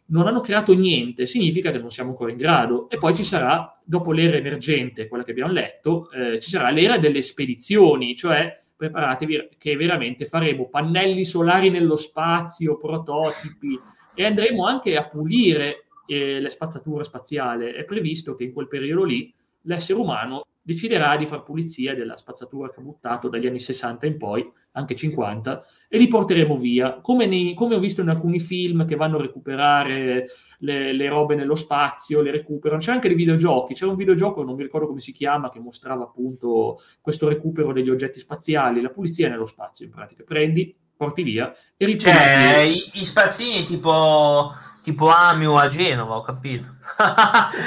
non hanno creato niente, significa che non siamo ancora in grado. E poi ci sarà, dopo l'era emergente, quella che abbiamo letto, eh, ci sarà l'era delle spedizioni, cioè preparatevi che veramente faremo pannelli solari nello spazio, prototipi e andremo anche a pulire eh, le spazzature spaziali. È previsto che in quel periodo lì l'essere umano deciderà di far pulizia della spazzatura che ha buttato dagli anni 60 in poi, anche 50, e li porteremo via, come, nei, come ho visto in alcuni film che vanno a recuperare le, le, robe nello spazio, le recuperano. C'è anche dei videogiochi, c'era un videogioco, non mi ricordo come si chiama, che mostrava appunto questo recupero degli oggetti spaziali, la pulizia nello spazio in pratica. Prendi, porti via e riporti. Cioè, i, i spazzini tipo, tipo Amio a Genova, ho capito.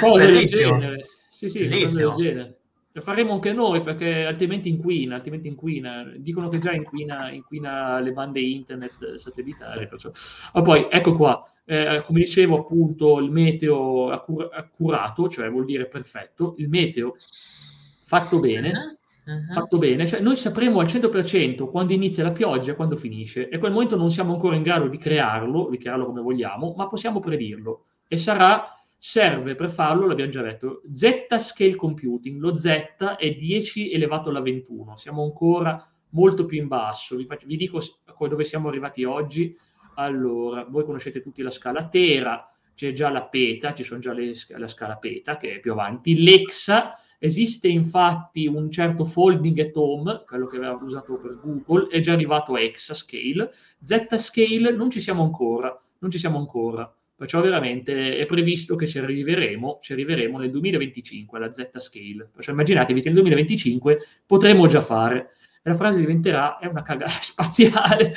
Cose del genere. Sì, sì, del genere. Lo faremo anche noi perché altrimenti inquina, altrimenti inquina. Dicono che già inquina, inquina le bande internet satellitari. Perciò. Ma poi, ecco qua, eh, come dicevo appunto, il meteo accur- accurato, cioè vuol dire perfetto, il meteo fatto bene, Uh-huh. Fatto bene, cioè noi sapremo al 100% quando inizia la pioggia e quando finisce, e a quel momento non siamo ancora in grado di crearlo, di crearlo come vogliamo, ma possiamo predirlo. E sarà, serve per farlo, l'abbiamo già detto, Z scale computing, lo Z è 10 elevato alla 21, siamo ancora molto più in basso. Vi, faccio, vi dico dove siamo arrivati oggi. Allora, voi conoscete tutti la scala Tera, c'è già la PETA, ci sono già le, la scala PETA che è più avanti, l'EXA, esiste infatti un certo folding at home, quello che aveva usato per Google, è già arrivato a Exascale, Z-Scale non ci siamo ancora, non ci siamo ancora, perciò veramente è previsto che ci arriveremo, ci arriveremo nel 2025 alla Z-Scale, perciò immaginatevi che nel 2025 potremo già fare, e la frase diventerà è una cagata spaziale,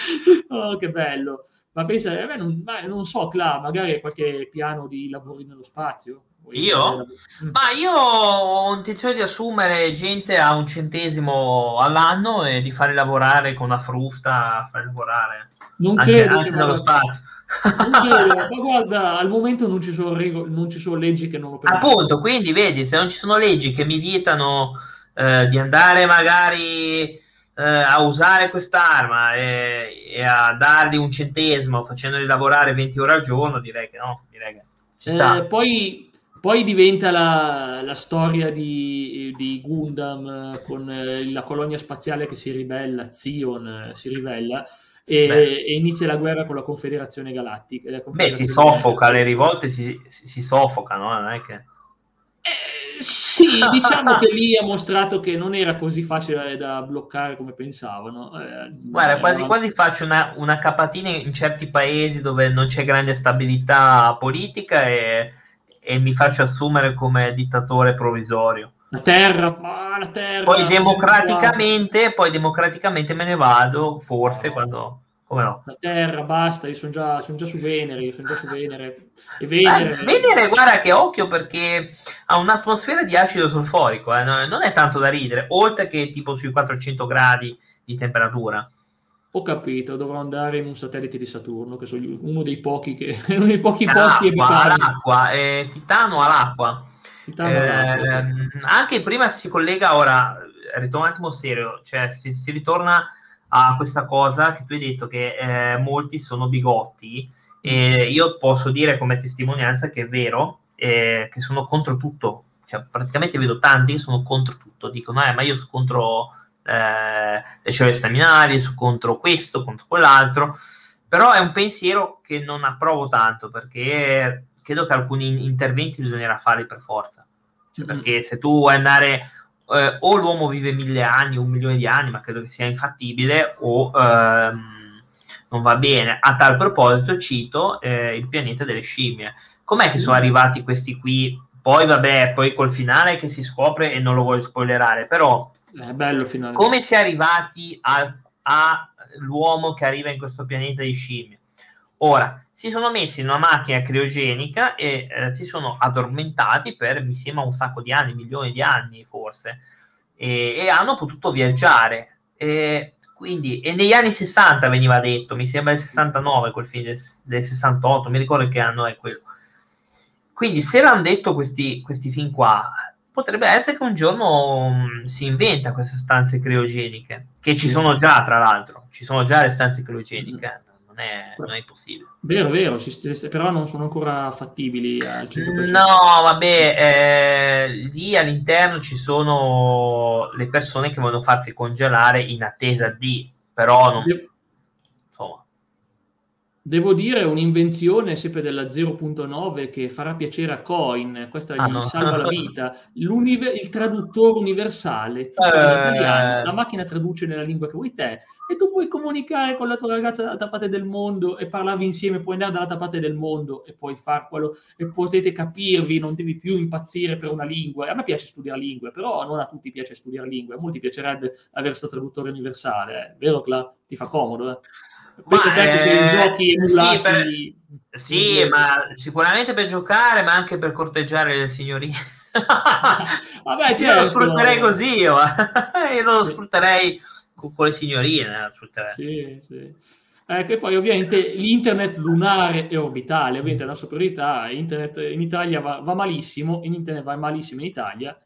oh che bello, ma pensa, eh, non, ma non so, Cla, magari qualche piano di lavori nello spazio? Io? Mm. Ma io ho intenzione di assumere gente a un centesimo all'anno e di fare lavorare con una frusta, fare lavorare non anche, credo anche dallo spazio. Ma guarda, al momento non ci, sono regole, non ci sono leggi che non lo permettono. Appunto, quindi vedi, se non ci sono leggi che mi vietano eh, di andare magari eh, a usare quest'arma e, e, a dargli un centesimo facendoli lavorare 20 ore al giorno, direi che no, direi che ci sta. Eh, poi, poi, diventa la, la storia di, di, Gundam con eh, la colonia spaziale che si ribella, Zion eh, si ribella. E, e, inizia la guerra con la Confederazione Galattica. La Confederazione Beh, si soffoca, le rivolte si, si, si soffocano, non è che... Eh, sì, diciamo che lì ha mostrato che non era così facile da bloccare come pensavano. Eh, Guarda, quasi, era... quasi faccio una, una, capatina in certi paesi dove non c'è grande stabilità politica e, e mi faccio assumere come dittatore provvisorio. La terra, ah, la terra. Poi democraticamente, poi democraticamente me ne vado, forse, no. quando come no? La Terra, basta, io sono già, son già, su Venere, io sono già su Venere. E Venere... Eh, Venere, guarda che occhio perché ha un'atmosfera di acido solforico, eh, non è tanto da ridere, oltre che tipo sui 400 gradi di temperatura. Ho capito, dovrò andare in un satellite di Saturno, che sono uno dei pochi, che, uno dei pochi posti abitati. All'acqua, eh, Titano all'acqua. Eh. Anche prima si collega, ora, ritorno un attimo serio, cioè si, si ritorna a questa cosa che tu hai detto che eh, molti sono bigotti e io posso dire come testimonianza che è vero, eh, che sono contro tutto, cioè, praticamente vedo tanti che sono contro tutto, dicono eh, ma io sono contro eh, le cellule staminali, sono contro questo, contro quell'altro, però è un pensiero che non approvo tanto perché credo che alcuni interventi bisognerà farli per forza, cioè, mm-hmm. perché se tu vuoi andare eh, o l'uomo vive mille anni, un milione di anni, ma credo che sia infattibile, o ehm, non va bene. A tal proposito cito eh, il pianeta delle scimmie. Com'è che sono arrivati questi qui? Poi vabbè, poi col finale che si scopre e non lo voglio spoilerare, però è bello finale. come si è arrivati all'uomo che arriva in questo pianeta di scimmie? Ora, si sono messi in una macchina criogenica e eh, si sono addormentati per, mi sembra, un sacco di anni, milioni di anni forse, e, e hanno potuto viaggiare. E, quindi, e negli anni 60 veniva detto, mi sembra il 69 quel film del, del 68, mi ricordo che anno è quello. Quindi se l'hanno detto questi, questi film qua, potrebbe essere che un giorno mh, mm, si inventa queste stanze criogeniche, che ci sono già tra l'altro, ci sono già le stanze criogeniche non è, non è possibile. Vero, vero, però non sono ancora fattibili al 100%. No, vabbè, eh, lì all'interno ci sono le persone che vogliono farsi congelare in attesa di, però non... Insomma. Devo dire un'invenzione sempre della 0.9 che farà piacere a Coin, questa ah, gli no. salva la vita, il traduttore universale, eh... la macchina traduce nella lingua che vuoi te, e tu puoi comunicare con la tua ragazza dall'altra parte del mondo e parlavi insieme, puoi andare dall'altra parte del mondo e puoi far quello e potete capirvi, non devi più impazzire per una lingua. A me piace studiare lingue, però non a tutti piace studiare lingue, a molti piacerebbe avere questo traduttore universale, eh. vero Cla? Ti fa comodo, eh? Penso te eh, che giochi emulati... Sì, per... sì ma sicuramente per giocare, ma anche per corteggiare le signorine. Vabbè, certo. Io lo sfrutterei così, io, io lo sfrutterei con, con le telefono. Sì, sì. Eh, che poi ovviamente l'internet lunare e orbitale, ovviamente la nostra priorità, internet in Italia va, va malissimo, in internet va malissimo in Italia,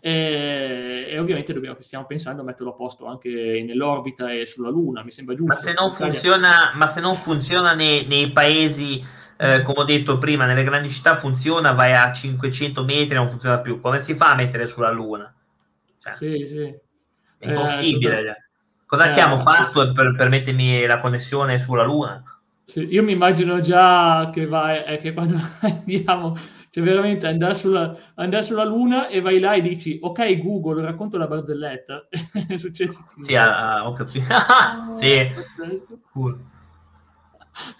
e, e ovviamente dobbiamo, stiamo pensando a metterlo a posto anche nell'orbita e sulla Luna, mi sembra giusto. Ma se non funziona, ma se non funziona nei, nei paesi, eh, come ho detto prima, nelle grandi città funziona, vai a 500 metri non funziona più, come si fa a mettere sulla Luna? Cioè, sì, sì. È impossibile. Eh, Cosa eh, chiamo Fastweb per permettermi la connessione sulla Luna? Sì, io mi immagino già che, vai, eh, che quando andiamo cioè veramente andare sulla, andare sulla Luna e vai là e dici ok Google racconto la barzelletta. Succede sì, ah, ho capito. Sì. cool.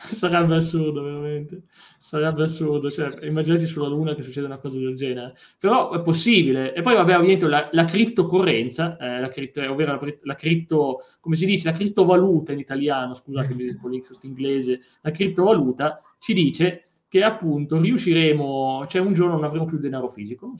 sarebbe assurdo veramente. Sarebbe assurdo. Cioè immaginarsi sulla Luna che succede una cosa del genere. Però è possibile. E poi vabbè ovviamente la, la criptocorrenza eh, la cripto, ovvero la, la, cripto come si dice la criptovaluta in italiano scusatemi il questo inglese la criptovaluta ci dice che appunto riusciremo, cioè un giorno non avremo più denaro fisico,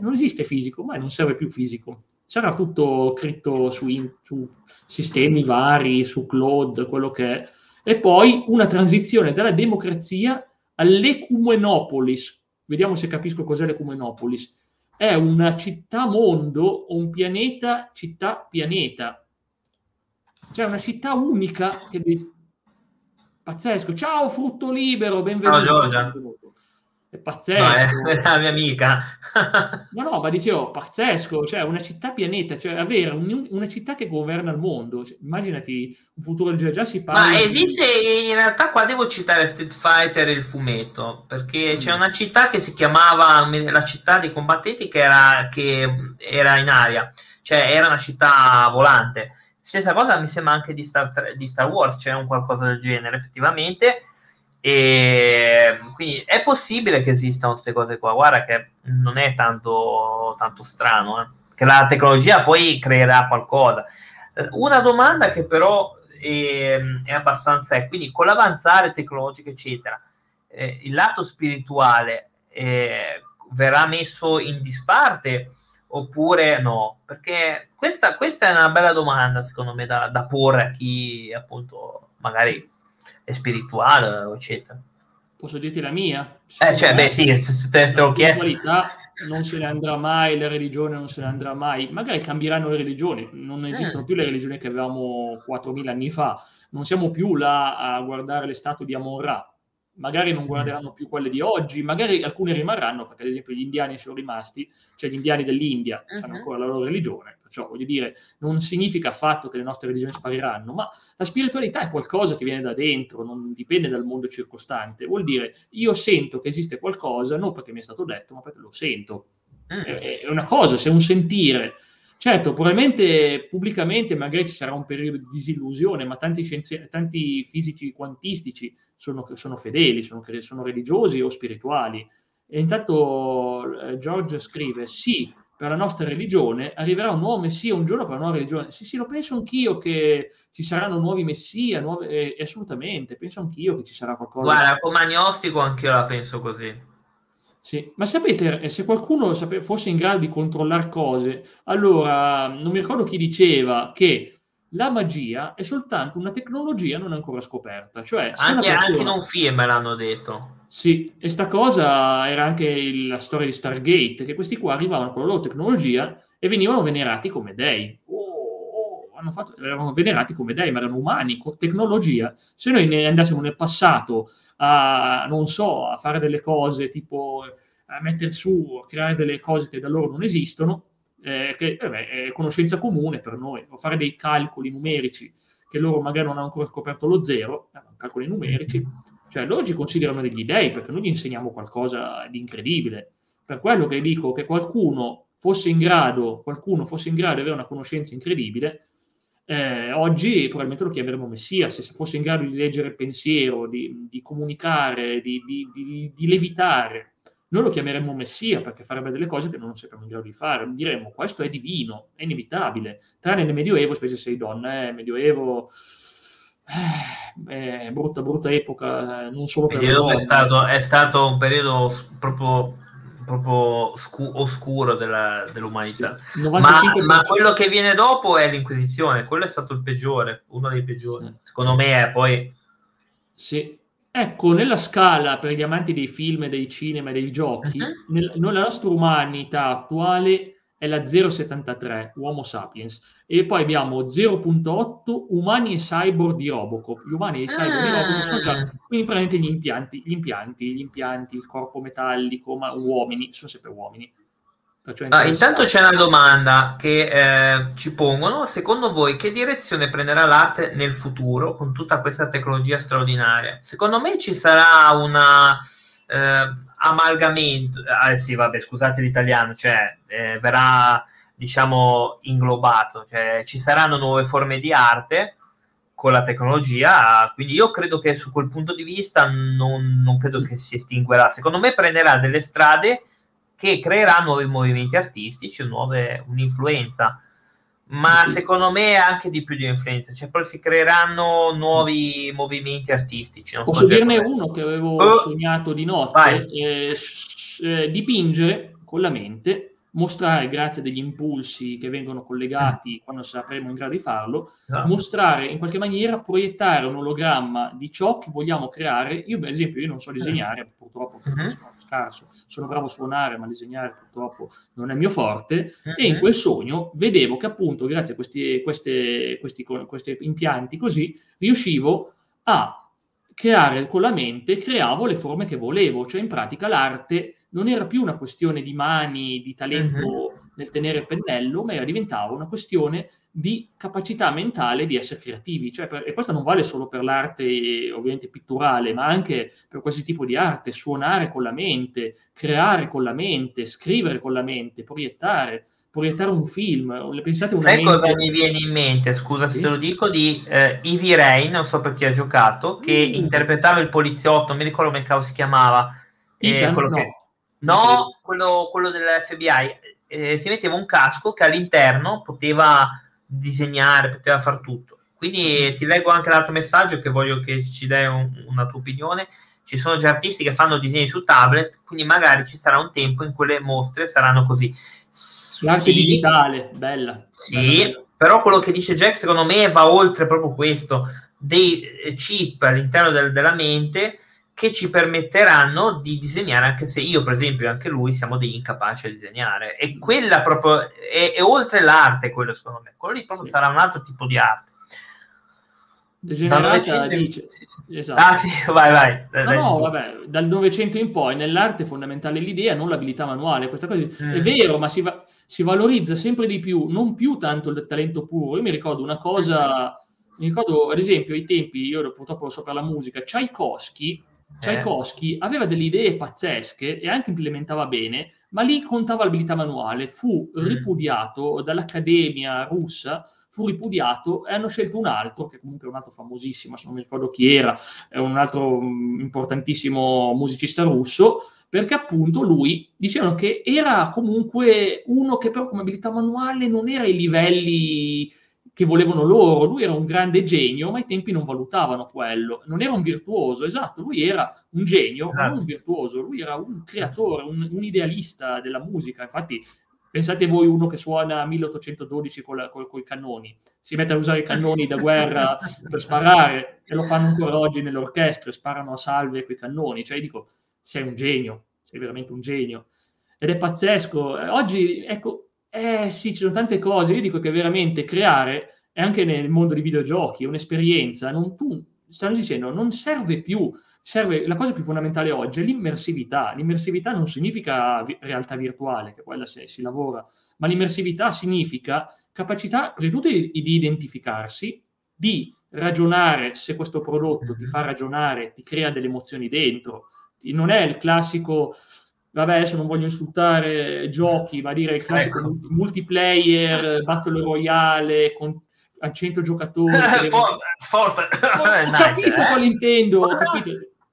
non, esiste fisico, ma non serve più fisico, sarà tutto scritto su, in, su sistemi vari, su cloud, quello che è, e poi una transizione dalla democrazia all'ecumenopolis. Vediamo se capisco cos'è l'ecumenopolis. È una città mondo o un pianeta città pianeta. Cioè una città unica che Pazzesco. Ciao frutto libero, benvenuto. Ciao Giorgia. È pazzesco. No, è la mia amica. no, no, ma dicevo, pazzesco, cioè una città pianeta, cioè avere un, una città che governa il mondo. Cioè, immaginati un futuro del genere, già si parla... Ma esiste, di... in realtà qua devo citare Street Fighter e il fumetto, perché mm. c'è una città che si chiamava la città dei combattenti che era, che era in aria, cioè era una città volante Stessa cosa mi sembra anche di Star, di Star Wars, c'è un qualcosa del genere effettivamente. E quindi è possibile che esistano queste cose qua. Guarda che non è tanto, tanto strano, eh? che la tecnologia poi creerà qualcosa. Una domanda che però è, è abbastanza è quindi con l'avanzare tecnologico, eccetera, eh, il lato spirituale eh, verrà messo in disparte oppure no? Perché questa, questa, è una bella domanda, secondo me, da, da porre a chi appunto magari è spirituale, eccetera. Posso dirti la mia? Eh, cioè, beh, sì, se te, te l'ho chiesto. non se ne andrà mai, la religione non se ne andrà mai. Magari cambieranno le religioni, non esistono eh. più le religioni che avevamo 4.000 anni fa. Non siamo più là a guardare le statue di Amon-Ra magari non guarderanno più quelle di oggi, magari alcune rimarranno, perché ad esempio gli indiani sono rimasti, cioè gli indiani dell'India uh-huh. hanno ancora la loro religione, perciò voglio dire, non significa affatto che le nostre religioni spariranno, ma la spiritualità è qualcosa che viene da dentro, non dipende dal mondo circostante, vuol dire io sento che esiste qualcosa, non perché mi è stato detto, ma perché lo sento. Uh-huh. È, è una cosa, se è un sentire. Certo, probabilmente pubblicamente magari ci sarà un periodo di disillusione, ma tanti, scienzi- tanti fisici quantistici sono, sono fedeli, sono, sono, religiosi o spirituali. E intanto eh, George scrive, sì, per la nostra religione arriverà un nuovo messia un giorno per la nuova religione. Sì, sì, lo penso anch'io che ci saranno nuovi messia, nuove, eh, assolutamente, penso anch'io che ci sarà qualcosa. Guarda, come agnostico anch'io la penso così. Sì, ma sapete, eh, se qualcuno fosse in grado di controllare cose, allora non mi ricordo chi diceva che la magia è soltanto una tecnologia non ancora scoperta. Cioè, anche, persona... anche in un film l'hanno detto. Sì, e sta cosa era anche il, la storia di Stargate, che questi qua arrivavano con la loro tecnologia e venivano venerati come dei. Oh, oh, fatto, erano venerati come dei, ma erano umani, con tecnologia. Se noi ne andassimo nel passato a, non so, a fare delle cose tipo a mettere su, a creare delle cose che da loro non esistono, eh, che vabbè, è conoscenza comune per noi, o fare dei calcoli numerici che loro magari non hanno ancora scoperto lo zero, eh, calcoli numerici, cioè loro ci considerano degli dei perché noi gli insegniamo qualcosa di incredibile. Per quello che dico che qualcuno fosse in grado, qualcuno fosse in grado di avere una conoscenza incredibile, eh, oggi probabilmente lo chiameremo Messia, se fosse in grado di leggere il pensiero, di, di comunicare, di, di, di, levitare. Noi lo chiameremmo Messia perché farebbe delle cose che non sappiamo in grado di fare. Diremmo questo è divino, è inevitabile. Tranne nel Medioevo, specie se sei donna, eh, Medioevo eh, brutta, brutta epoca, eh, non solo per è stato, è stato un periodo proprio proprio scu- oscuro della, dell'umanità. Sì, ma, ma, quello che viene dopo è l'Inquisizione, quello è stato il peggiore, uno dei peggiori. Sì. Secondo me è poi... Sì. Ecco, nella scala per gli amanti dei film, dei cinema dei giochi, uh-huh. nel, nella nostra umanità attuale è la 073, Uomo Sapiens, e poi abbiamo 0.8, Umani e Cyborg di Robocop. Gli umani e i cyborg ah. di Robocop sono già, ah. quindi praticamente gli impianti, gli impianti, gli impianti, il corpo metallico, ma uomini, sono sempre uomini. Ah, intanto c'è una domanda che eh, ci pongono. Secondo voi che direzione prenderà l'arte nel futuro con tutta questa tecnologia straordinaria? Secondo me ci sarà una eh, amalgamento. Ah, sì, vabbè, scusate l'italiano, cioè eh, verrà diciamo inglobato, cioè ci saranno nuove forme di arte con la tecnologia, quindi io credo che su quel punto di vista non, non credo che si estinguerà. Secondo me prenderà delle strade che creerà nuovi movimenti artistici, nuove, un'influenza. Ma secondo me anche di più di un'influenza, cioè poi si creeranno nuovi movimenti artistici. Posso so dirne uno che avevo oh. sognato di notte? Eh, eh, dipingere con la mente mostrare, grazie a degli impulsi che vengono collegati quando sapremo in grado di farlo, no. mostrare in qualche maniera, proiettare un ologramma di ciò che vogliamo creare. Io, per esempio, io non so disegnare, purtroppo mm-hmm. sono scarso, sono bravo a suonare, ma disegnare purtroppo non è mio forte. Mm-hmm. E in quel sogno vedevo che appunto, grazie a questi, queste, questi, questi impianti così, riuscivo a creare con la mente, creavo le forme che volevo, cioè in pratica l'arte non era più una questione di mani, di talento uh-huh. nel tenere il pennello, ma era, diventava una questione di capacità mentale di essere creativi. Cioè, per, e questo non vale solo per l'arte ovviamente pitturale, ma anche per qualsiasi tipo di arte, suonare con la mente, creare con la mente, scrivere con la mente, proiettare proiettare un film. Pensate una Sai mente... cosa mi viene in mente, scusa sì? se te lo dico, di eh, Ivy Rain, non so per chi ha giocato, che mm. interpretava il poliziotto, non mi ricordo come cavolo si chiamava. Ethan, eh, quello no. Che... No, quello, quello dell'FBI. Eh, si metteva un casco che all'interno poteva disegnare, poteva fare tutto. Quindi mm. ti leggo anche l'altro messaggio che voglio che ci dai un, una tua opinione. Ci sono già artisti che fanno disegni su tablet, quindi magari ci sarà un tempo in cui le mostre saranno così. L'arte sì, digitale, bella. Sì, bella, bella. però quello che dice Jack secondo me va oltre proprio questo, dei chip all'interno del, della mente che ci permetteranno di disegnare, anche se io, per esempio, e anche lui siamo degli incapaci a disegnare. E quella proprio è, è oltre l'arte, quello secondo me. Quello lì proprio sì. sarà un altro tipo di arte. Degenerata dice. Esatto. Ah, sì, vai, vai. No, no, vabbè, dal Novecento in poi nell'arte è fondamentale l'idea, non l'abilità manuale. Questa cosa mm. è vero, ma si, va, si, valorizza sempre di più, non più tanto il talento puro. Io mi ricordo una cosa, mi ricordo ad esempio ai tempi, io purtroppo lo so per la musica, Tchaikovsky Tchaikovsky aveva delle idee pazzesche e anche implementava bene, ma lì contava l'abilità manuale. Fu mm. ripudiato dall'Accademia russa, fu ripudiato e hanno scelto un altro, che comunque è un altro famosissimo, se non mi ricordo chi era, è un altro mm, importantissimo musicista russo, perché appunto lui dicevano che era comunque uno che però come abilità manuale non era ai livelli che volevano loro. Lui era un grande genio, ma ai tempi non valutavano quello. Non era un virtuoso, esatto, lui era un genio, ma non un virtuoso, lui era un creatore, un, un idealista della musica. Infatti, pensate voi uno che suona 1812 con, con, i cannoni, si mette a usare i cannoni da guerra per sparare e lo fanno ancora oggi nelle orchestre, sparano a salve con i cannoni. Cioè, dico, sei un genio, sei veramente un genio. Ed è pazzesco. Oggi, ecco, eh sì, ci sono tante cose. Io dico che veramente creare, e anche nel mondo dei videogiochi, un'esperienza, non, tu, stanno dicendo, non serve più. Serve, la cosa più fondamentale oggi è l'immersività. L'immersività non significa vi- realtà virtuale, che quella se si lavora, ma l'immersività significa capacità, prima di tutto, di, di identificarsi, di ragionare se questo prodotto ti fa ragionare, ti crea delle emozioni dentro. Non è il classico vabbè, adesso non voglio insultare giochi, ma dire il classico ecco. multiplayer, battle royale con a 100 giocatori. Eh, forte, forte. Ho, ho capito eh? quale intendo, ho capito.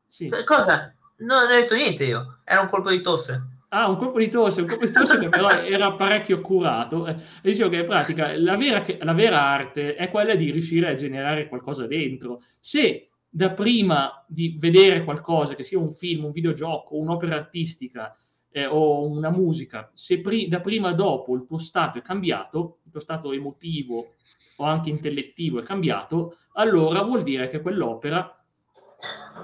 Sì. Cosa? Non ho detto niente io, era un colpo di tosse. Ah, un colpo di tosse, un colpo di tosse che però era parecchio curato. E dicevo che in pratica la vera, la vera arte è quella di riuscire a generare qualcosa dentro. Se da prima di vedere qualcosa, che sia un film, un videogioco, un'opera artistica eh, o una musica, se pri- da prima a dopo il tuo stato è cambiato, il tuo stato emotivo o anche intellettivo è cambiato, allora vuol dire che quell'opera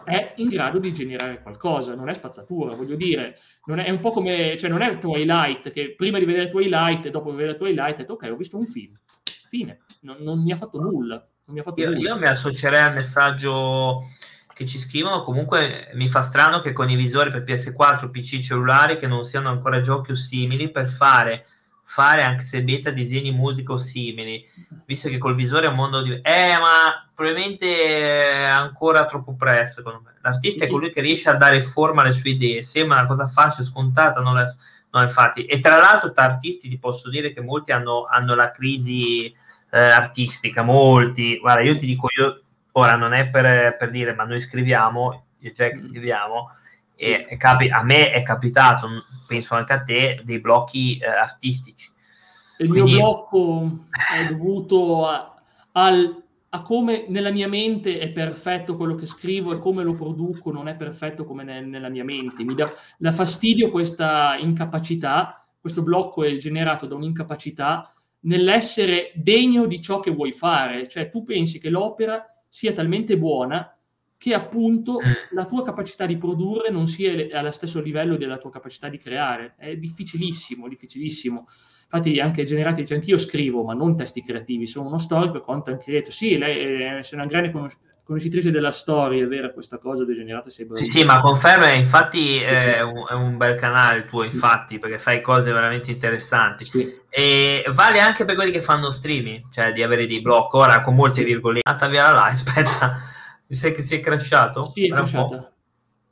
è in grado di generare qualcosa, non è spazzatura, voglio dire, non è, è un po' come, cioè non è Twilight, che prima di vedere Twilight e dopo di vedere Twilight, detto, ok, ho visto un film, fine, non, non mi ha fatto nulla. Mi io, io mi associerei al messaggio che ci scrivono, comunque mi fa strano che con i visori per PS4, PC, cellulari che non siano ancora giochi o simili per fare fare anche se beta disegni musica o simili, visto che col visore è un mondo di... Eh, ma probabilmente è ancora troppo presto, secondo me. L'artista sì. è colui che riesce a dare forma alle sue idee, sembra una cosa facile, scontata, non è... No, infatti. E tra l'altro, tra artisti ti posso dire che molti hanno, hanno la crisi eh, artistica, molti. Guarda, io ti dico, io ora non è per, per dire, ma noi scriviamo, io e Jack mm. scriviamo, sì. e, capi- a me è capitato, penso anche a te, dei blocchi eh, artistici. Il Quindi... mio blocco è dovuto a, al, a, come nella mia mente è perfetto quello che scrivo e come lo produco non è perfetto come nel, nella mia mente. Mi dà, dà fastidio questa incapacità, questo blocco è generato da un'incapacità nell'essere degno di ciò che vuoi fare. Cioè tu pensi che l'opera sia talmente buona che appunto mm. la tua capacità di produrre non sia allo stesso livello della tua capacità di creare. È difficilissimo, difficilissimo. Infatti anche Generati dice anch'io scrivo, ma non testi creativi, sono uno storico e content creator. Sì, lei è, è una grande conos- conoscitrice della storia, è vera questa cosa, Degenerate sei Sì, sì, ma conferma, infatti sì, è, sì. Un, è, Un, bel canale il tuo, infatti, perché fai cose veramente interessanti. Sì. E vale anche per quelli che fanno streaming, cioè di avere dei blocchi, ora con molte virgolette. Andata via la live, aspetta. Mi sai che si è crashato? Sì, è crashata.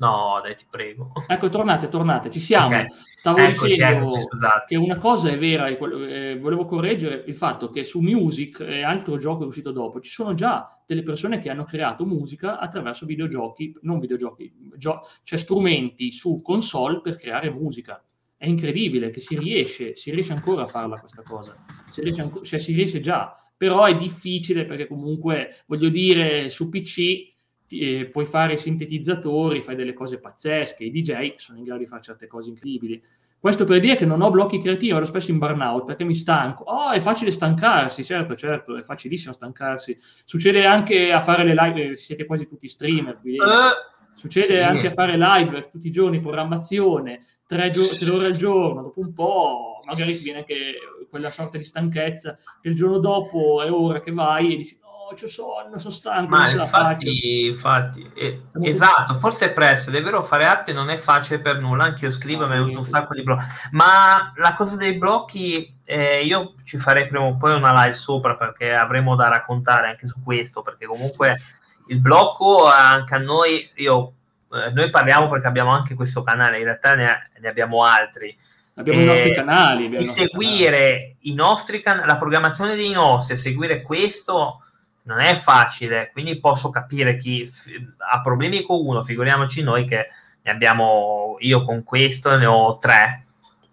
No, dai, ti prego. Ecco, tornate, tornate, ci siamo. Okay. Stavo eccoci, dicendo eccoci, che una cosa è vera, eh, volevo correggere il fatto che su Music e altro gioco uscito dopo, ci sono già delle persone che hanno creato musica attraverso videogiochi, non videogiochi, gio- cioè strumenti su console per creare musica. È incredibile che si riesce, si riesce ancora a farla questa cosa. Si riesce, anco- cioè, si riesce già però è difficile perché comunque, voglio dire, su PC eh, puoi fare i sintetizzatori, fai delle cose pazzesche, i DJ sono in grado di fare certe cose incredibili. Questo per dire che non ho blocchi creativi, vado spesso in burnout perché mi stanco. Oh, è facile stancarsi, certo, certo, è facilissimo stancarsi. Succede anche a fare le live, eh, siete quasi tutti streamer qui uh, Succede sì. anche a fare live tutti i giorni, programmazione, tre, gio- tre ore al giorno, dopo un po' magari ti viene anche quella sorta di stanchezza che il giorno dopo è ora che vai e dici c'ho sonno, sono stanco, Ma infatti, infatti eh, esatto, forse è presto, ed è vero, fare arte non è facile per nulla, anche io scrivo, mi è un sacco di blocchi, ma la cosa dei blocchi, eh, io ci farei prima o poi una live sopra perché avremo da raccontare anche su questo, perché comunque il blocco anche a noi, io, eh, noi parliamo perché abbiamo anche questo canale, in realtà ne, ne abbiamo altri, Abbiamo eh, i nostri canali. E seguire i nostri can- la programmazione dei nostri, seguire questo non è facile, quindi posso capire chi f- ha problemi con uno, figuriamoci noi che ne abbiamo, io con questo ne ho tre,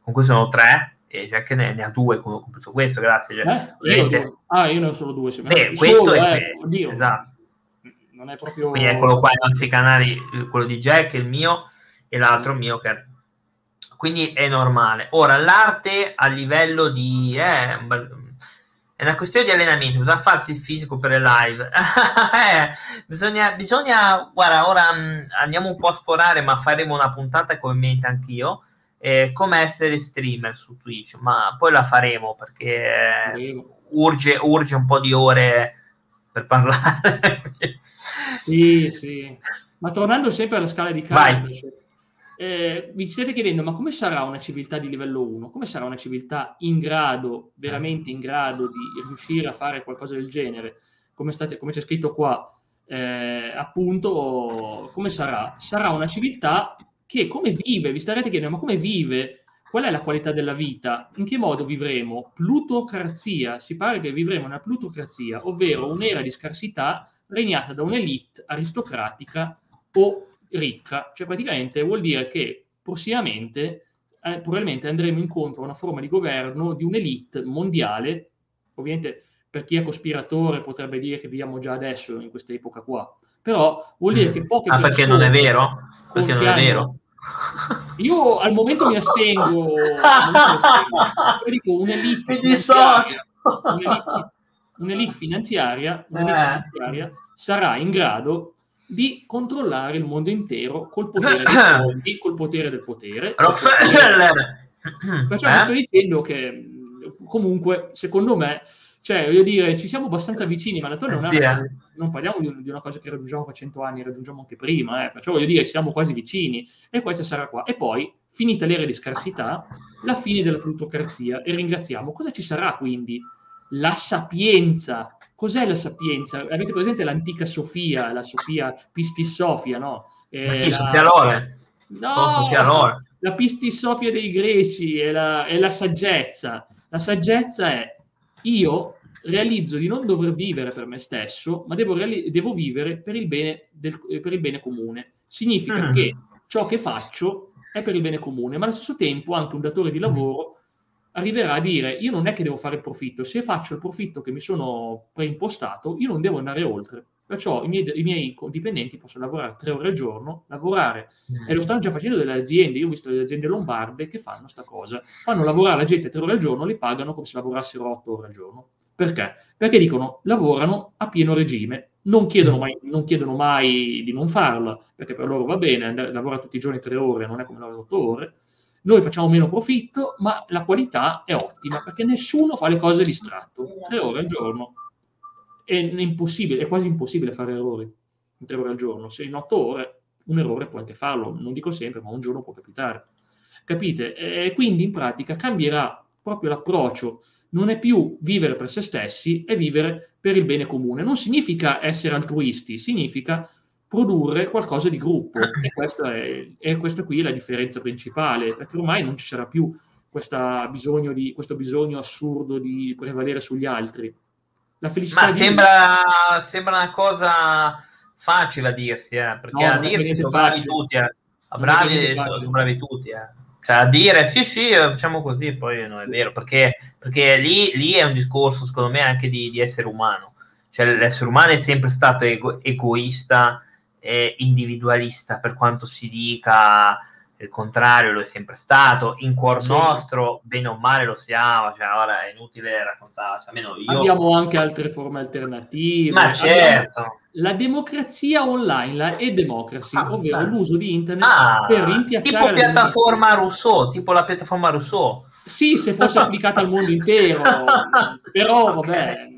con questo ne ho tre, e che ne, ne, ha due con, con tutto questo, grazie. Cioè, eh, io ah, io ne ho solo due. Beh, questo solo, è, eh, oddio, esatto. Non è proprio... Quindi eccolo qua i nostri canali, quello di Jack, il mio, e l'altro mio che quindi è normale. Ora, l'arte a livello di... Eh, è una questione di allenamento, bisogna farsi il fisico per le live. eh, bisogna, bisogna, guarda, ora mh, mm, andiamo un po' a sforare, ma faremo una puntata come mente anch'io. Eh, come essere streamer su Twitch, ma poi la faremo perché eh, urge, urge un po' di ore per parlare. sì, sì. Ma tornando sempre alla scala di carica, eh, vi state chiedendo ma come sarà una civiltà di livello 1? Come sarà una civiltà in grado, veramente in grado di riuscire a fare qualcosa del genere? Come, state, come c'è scritto qua, eh, appunto, come sarà? Sarà una civiltà che come vive, vi starete chiedendo ma come vive? Qual è la qualità della vita? In che modo vivremo? Plutocrazia, si pare che vivremo una plutocrazia, ovvero un'era di scarsità regnata da un'elite aristocratica o ricca, cioè praticamente vuol dire che prossimamente eh, probabilmente andremo incontro a una forma di governo di un'elite mondiale, ovviamente per chi è cospiratore potrebbe dire che viviamo già adesso in questa epoca qua, però vuol dire che poche ah, perché non è vero? Perché non è vero? Io al momento mi astengo, dico un'elite finanziaria, un'elite, un'elite finanziaria, un'elite eh. finanziaria sarà in grado di controllare il mondo intero col potere dei soldi, col potere del potere. Perciò eh? sto dicendo che comunque, secondo me, cioè, voglio dire, ci siamo abbastanza vicini, ma d'altronde non, eh. non parliamo di, di, una cosa che raggiungiamo fa cento anni, raggiungiamo anche prima, eh. perciò voglio dire, siamo quasi vicini, e questa sarà qua. E poi, finita l'era di scarsità, la fine della plutocrazia, e ringraziamo. Cosa ci sarà quindi? La sapienza. Cos'è la sapienza? Avete presente l'antica Sofia, la Sofia Pistissofia, no? Eh, la... Sofia Lore? No, Sofia Lore. la Pistissofia dei greci è la, è la saggezza. La saggezza è io realizzo di non dover vivere per me stesso, ma devo, reali- devo vivere per il, bene del, per il bene comune. Significa mm. che ciò che faccio è per il bene comune, ma allo stesso tempo anche un datore di lavoro arriverà a dire io non è che devo fare il profitto, se faccio il profitto che mi sono preimpostato, io non devo andare oltre. Perciò i miei, i miei dipendenti possono lavorare tre ore al giorno, lavorare, mm. e lo stanno già facendo delle aziende, io ho visto delle aziende lombarde che fanno questa cosa, fanno lavorare la gente tre ore al giorno, li pagano come se lavorassero otto ore al giorno. Perché? Perché dicono lavorano a pieno regime, non chiedono mai, non chiedono mai di non farlo, perché per loro va bene, andare, lavora tutti i giorni tre ore, non è come lavorare otto ore, noi facciamo meno profitto, ma la qualità è ottima, perché nessuno fa le cose distratto, tre ore al giorno è impossibile, è quasi impossibile fare errori in tre ore al giorno. Se in otto ore un errore puoi anche farlo, non dico sempre, ma un giorno può capitare. Capite? E quindi in pratica cambierà proprio l'approccio. Non è più vivere per se stessi, è vivere per il bene comune. Non significa essere altruisti, significa produrre qualcosa di gruppo. E questa, è, e questa qui è la differenza principale, perché ormai non ci sarà più bisogno di, questo bisogno assurdo di prevalere sugli altri la felicità Ma di... sembra, sembra una cosa facile a dirsi, eh, perché no, a dirsi sono bravi tutti, eh. a bravi sono bravi tutti, eh. Cioè, a dire sì, sì, eh, facciamo così, poi non è vero, perché, perché lì, lì, è un discorso, secondo me, anche di, di essere umano. Cioè, l'essere umano è sempre stato ego- egoista e individualista, per quanto si dica il contrario lo è sempre stato, in cuor sì. nostro, bene o male lo siamo, cioè ora è inutile raccontare, almeno io... Abbiamo anche altre forme alternative. Ma certo! La democrazia online, la e-democracy, ah, ovvero ah. l'uso di internet ah, per rimpiazzare... Tipo piattaforma Rousseau, tipo la piattaforma Rousseau. Sì, se fosse applicata al mondo intero, però vabbè...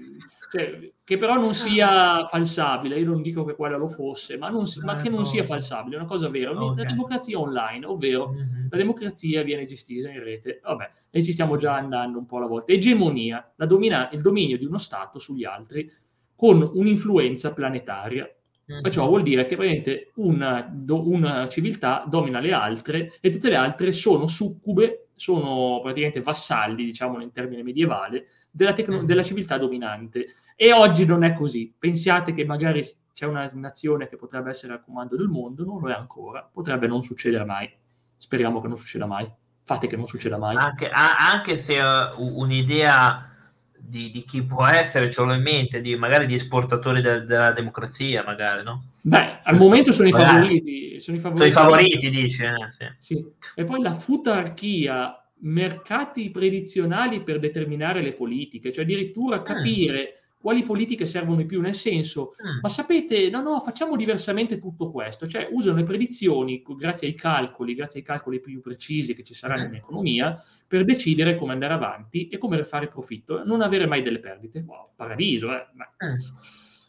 Cioè, che però non sia falsabile, io non dico che quella lo fosse, ma, non, ma che non sia falsabile, è una cosa vera, okay. la democrazia online, ovvero mm-hmm. la democrazia viene gestita in rete, vabbè, e ci stiamo già andando un po' alla volta, egemonia, domina- il dominio di uno Stato sugli altri con un'influenza planetaria. Mm-hmm. Ciò vuol dire che praticamente una, do, una civiltà domina le altre e tutte le altre sono succube, sono praticamente vassalli, diciamo in termine medievale, della, tecno- mm-hmm. della civiltà dominante e oggi non è così. Pensiate che magari c'è una nazione che potrebbe essere al comando del mondo, non lo è ancora, potrebbe non succedere mai. Speriamo che non succeda mai. Fate che non succeda mai. Anche, anche se uh, un'idea di, di, chi può essere, ce l'ho in mente, di, magari di esportatori de- della democrazia, magari, no? Beh, al momento sono i favoriti. Sono i favoriti, sono i favoriti dice. Eh, sì. sì. E poi la futarchia mercati predizionali per determinare le politiche, cioè addirittura mm. capire quali politiche servono di più, nel senso, mm. ma sapete, no, no, facciamo diversamente tutto questo, cioè usano le predizioni grazie ai calcoli, grazie ai calcoli più precisi che ci saranno mm. in economia, per decidere come andare avanti e come fare profitto, non avere mai delle perdite. Wow, paradiso, eh? Ma... Mm.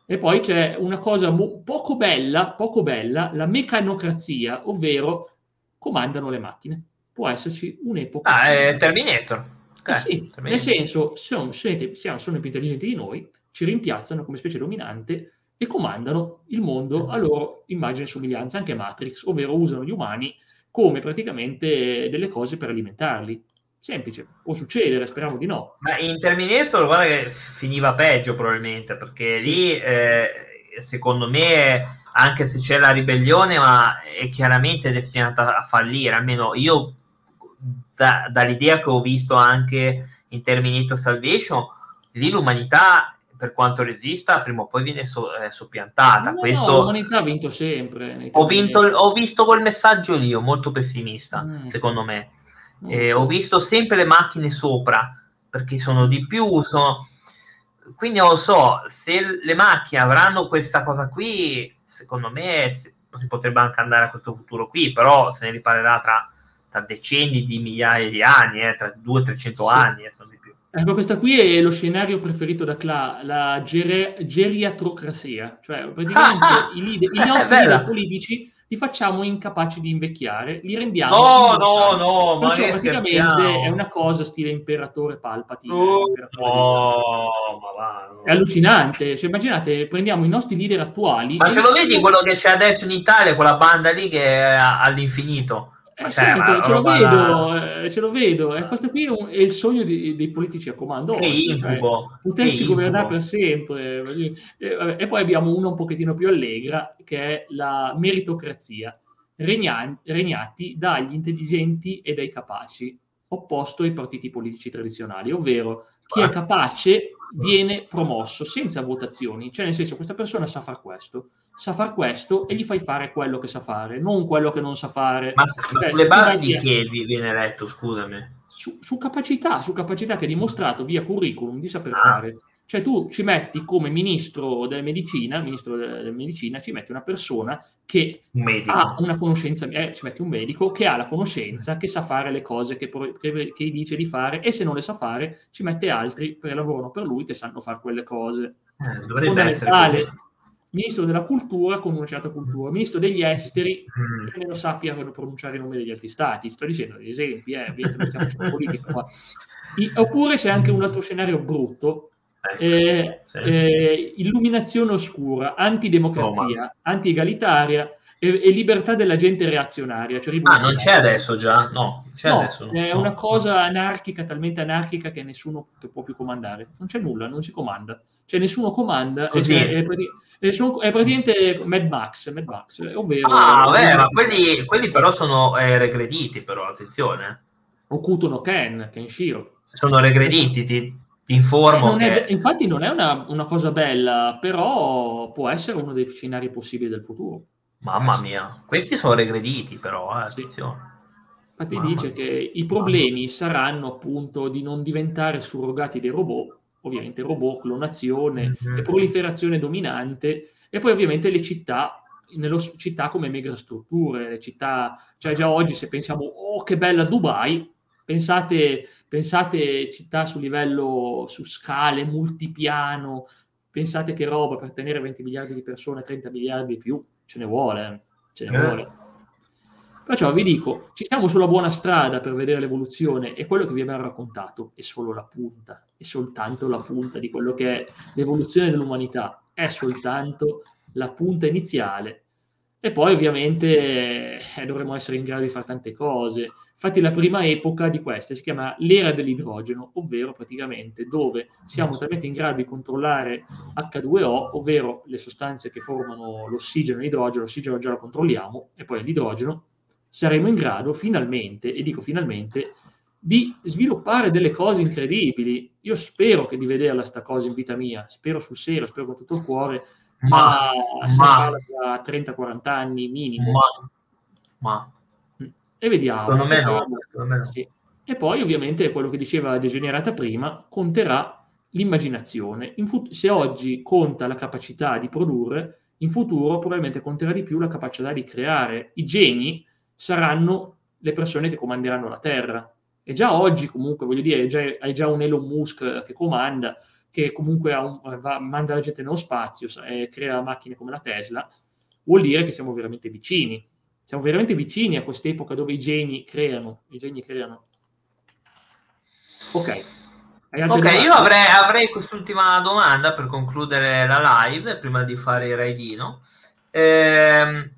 E poi c'è una cosa mo- poco bella, poco bella, la meccanocrazia, ovvero comandano le macchine. Può esserci un'epoca. Ah, è Terminator. Eh sì, Terminator. nel senso, sono, sono, sono più intelligenti di noi, ci rimpiazzano come specie dominante e comandano il mondo a loro immagine e somiglianza, anche Matrix, ovvero usano gli umani come praticamente delle cose per alimentarli. Semplice, può succedere, speriamo di no. Ma in Terminator, guarda che finiva peggio probabilmente, perché sì. lì, eh, secondo me, anche se c'è la ribellione, ma è chiaramente destinata a fallire, almeno io da, dall'idea che ho visto anche in Terminator Salvation, lì l'umanità per quanto resista, prima o poi viene so, eh, soppiantata. No, Questo... no, l'umanità ha vinto sempre. Ho, vinto, ho, visto quel messaggio lì, molto pessimista, mm. secondo me. Eh, so. Ho visto sempre le macchine sopra, perché sono di più, sono... quindi non lo so, se le macchine avranno questa cosa qui, secondo me si potrebbe anche andare a questo futuro qui, però se ne riparerà tra, tra decenni di migliaia di anni, eh, tra 200-300 sì. anni. Eh. Ecco, questa qui è lo scenario preferito da Cla, la ger- geriatrocrazia, cioè praticamente i, leader, i nostri leader politici li facciamo incapaci di invecchiare, li rendiamo... No, no, no, ma praticamente è una cosa stile imperatore Palpatine. Oh, imperatore no, ma va, no. È allucinante, cioè, immaginate, prendiamo i nostri leader attuali... Ma ce lo vedi quello che c'è adesso in Italia, quella banda lì che è all'infinito? Eh, sì, ce, lo vedo, eh, ce lo vedo, e questo qui è, un, è il sogno di, dei politici a comando. Che oggi, cioè, poterci governare per sempre. E, e, poi abbiamo una un pochettino più allegra, che è la meritocrazia, regna, regnati dagli intelligenti e dai capaci, opposto ai partiti politici tradizionali, ovvero chi è capace viene promosso senza votazioni, cioè nel senso questa persona sa fare questo, sa fare questo e gli fai fare quello che sa fare, non quello che non sa fare. Ma, ma cioè, sulle basi di che viene eletto, scusami? Su, su, capacità, su capacità che ha dimostrato via curriculum di saper ah. fare. Cioè tu ci metti come ministro della medicina, ministro della medicina, ci metti una persona che un ha una conoscenza, eh, ci metti un medico che ha la conoscenza, che sa fare le cose che, che, che dice di fare e se non le sa fare ci mette altri che lavorano per lui che sanno fare quelle cose. Eh, dovrebbe essere ministro della cultura con una certa cultura, ministro degli esteri mm. che lo sappia pronunciare i nomi degli altri stati. Sto dicendo degli esempi, eh, non stiamo facendo politica qua. I, oppure c'è anche un altro scenario brutto, eh, sì. eh, illuminazione oscura, antidemocrazia, oh, anti-egalitaria e, e, libertà della gente reazionaria. Cioè ah, non c'è adesso già? No, c'è no, adesso, è no. una cosa anarchica, talmente anarchica che nessuno può più comandare. Non c'è nulla, non si comanda. Cioè nessuno comanda. Così. È, è, è, sono, è praticamente Mad Max, Mad Max ovvero... Ah, beh, ma quelli, quelli però sono eh, regrediti, però, attenzione. Okuto no Ken, Kenshiro. Sono regrediti, ti, ti informo. Eh, che... è, infatti non è una, una, cosa bella, però può essere uno dei scenari possibili del futuro. Mamma mia, questi sono regrediti però, eh, attenzione. Infatti Mamma dice mia. che i problemi saranno appunto di non diventare surrogati dei robot, ovviamente robot, clonazione mm-hmm. e proliferazione dominante, e poi ovviamente le città, nelle città come megastrutture, le città, cioè già oggi se pensiamo, oh che bella Dubai, pensate, pensate città su livello, su scale, multipiano, pensate che roba per tenere 20 miliardi di persone, 30 miliardi di più, ce ne vuole, ce ne eh. vuole. Perciò vi dico, ci siamo sulla buona strada per vedere l'evoluzione e quello che vi abbiamo raccontato è solo la punta, è soltanto la punta di quello che è l'evoluzione dell'umanità, è soltanto la punta iniziale. E poi ovviamente eh, dovremo essere in grado di fare tante cose. Infatti la prima epoca di queste si chiama l'era dell'idrogeno, ovvero praticamente dove siamo talmente in grado di controllare H2O, ovvero le sostanze che formano l'ossigeno e l'idrogeno, l'ossigeno già lo controlliamo, e poi l'idrogeno, saremo in grado finalmente, e dico finalmente, di sviluppare delle cose incredibili. Io spero che di vederla sta cosa in vita mia, spero sul serio, spero con tutto il cuore, ma, ma, ma da 30-40 anni minimo. Ma, ma e vediamo. Secondo me no. Secondo me no. Sì. E poi ovviamente quello che diceva Degenerata prima, conterà l'immaginazione. Fut- se oggi conta la capacità di produrre, in futuro probabilmente conterà di più la capacità di creare. I geni saranno le persone che comanderanno la Terra. E già oggi comunque, voglio dire, hai già, hai già un Elon Musk che comanda, che comunque un, va, manda la gente nello spazio e crea macchine come la Tesla, vuol dire che siamo veramente vicini siamo veramente vicini a quest'epoca dove i geni creano. I geni creano. Ok. Ok, io avrei, avrei, quest'ultima domanda per concludere la live, prima di fare il raidino. Eh,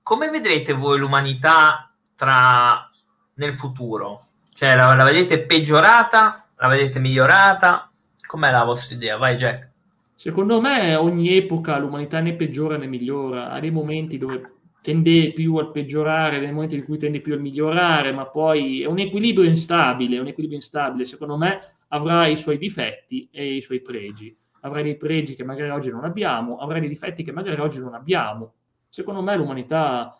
come vedrete voi l'umanità tra, nel futuro? Cioè, la, la vedete peggiorata? La vedete migliorata? Com'è la vostra idea? Vai, Jack. Secondo me ogni epoca l'umanità ne peggiora né migliora. Ha dei momenti dove tende più al peggiorare nel momento in cui tende più al migliorare, ma poi è un equilibrio instabile, un equilibrio instabile, secondo me avrà i suoi difetti e i suoi pregi. Avrà dei pregi che magari oggi non abbiamo, avrà dei difetti che magari oggi non abbiamo. Secondo me l'umanità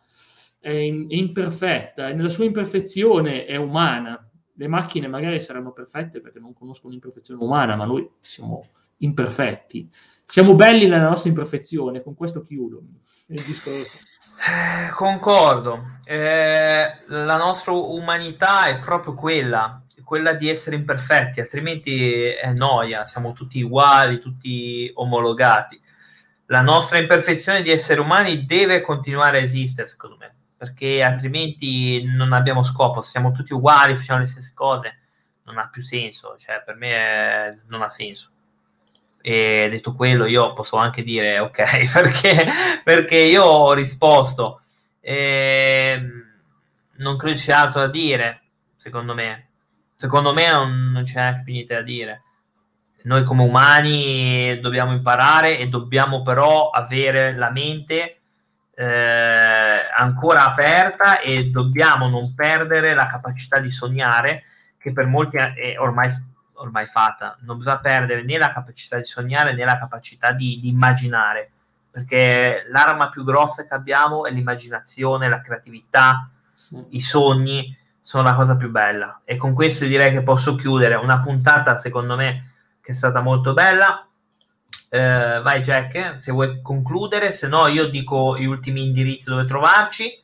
è, in, è imperfetta e nella sua imperfezione è umana. Le macchine magari saranno perfette perché non conoscono l'imperfezione umana, ma noi siamo imperfetti siamo belli nella nostra imperfezione, con questo chiudo il discorso. Eh, concordo, eh, la nostra umanità è proprio quella, quella di essere imperfetti, altrimenti è noia, siamo tutti uguali, tutti omologati. La nostra imperfezione di esseri umani deve continuare a esistere, secondo me, perché altrimenti non abbiamo scopo, siamo tutti uguali, facciamo le stesse cose, non ha più senso, cioè per me è... non ha senso. E detto quello, io posso anche dire ok, perché, perché io ho risposto. E non credo sia altro da dire, secondo me secondo me non, non c'è neanche più niente da dire. Noi come umani dobbiamo imparare e dobbiamo però avere la mente eh, ancora aperta e dobbiamo non perdere la capacità di sognare che per molti è ormai, ormai fatta. Non bisogna perdere né la capacità di sognare né la capacità di, di immaginare perché l'arma più grossa che abbiamo è l'immaginazione, la creatività, sì. i sogni sono la cosa più bella. E con questo direi che posso chiudere una puntata, secondo me, che è stata molto bella. Eh, vai Jack, se vuoi concludere, se no io dico gli ultimi indirizzi dove trovarci.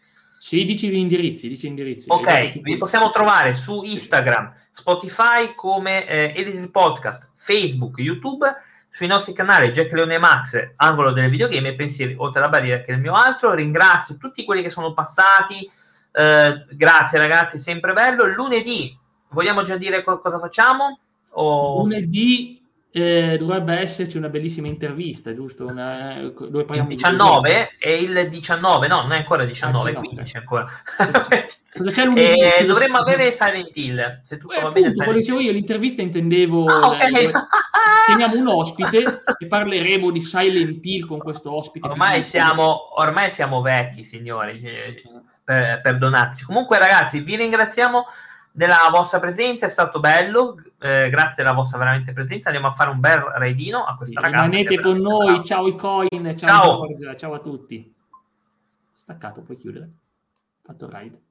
Sì, dici gli indirizzi, dici indirizzi. Ok, vi possiamo trovare su Instagram, Spotify come eh, Edisi Podcast, Facebook, YouTube, sui nostri canali Jack Leone Max, angolo delle videogame e pensieri oltre la barriera che è il mio altro. Ringrazio tutti quelli che sono passati, eh, grazie ragazzi, sempre bello. Lunedì vogliamo già dire cosa facciamo? O... Lunedì eh, dovrebbe esserci una bellissima intervista, giusto? Una, eh, dove il 19 è il 19, no, non è ancora 19, 19 15 ancora. Cosa c'è lunedì? E dovremmo avere Silent Hill. Se tutto eh, appunto, dicevo io, l'intervista intendevo. Ah, okay. eh, teniamo un ospite e parleremo di Silent Hill con questo ospite. Ormai siamo, ormai siamo vecchi, signori. Ah per, perdonateci. Comunque, ragazzi, vi ringraziamo della vostra presenza, è stato bello, eh, grazie alla vostra veramente presenza. Andiamo a fare un bel raidino a questa sì, ragazza. Rimanete con noi, bravo. ciao i coin, ciao, ciao. Giorgia, ciao a tutti. Staccato, puoi chiudere. Fatto raid.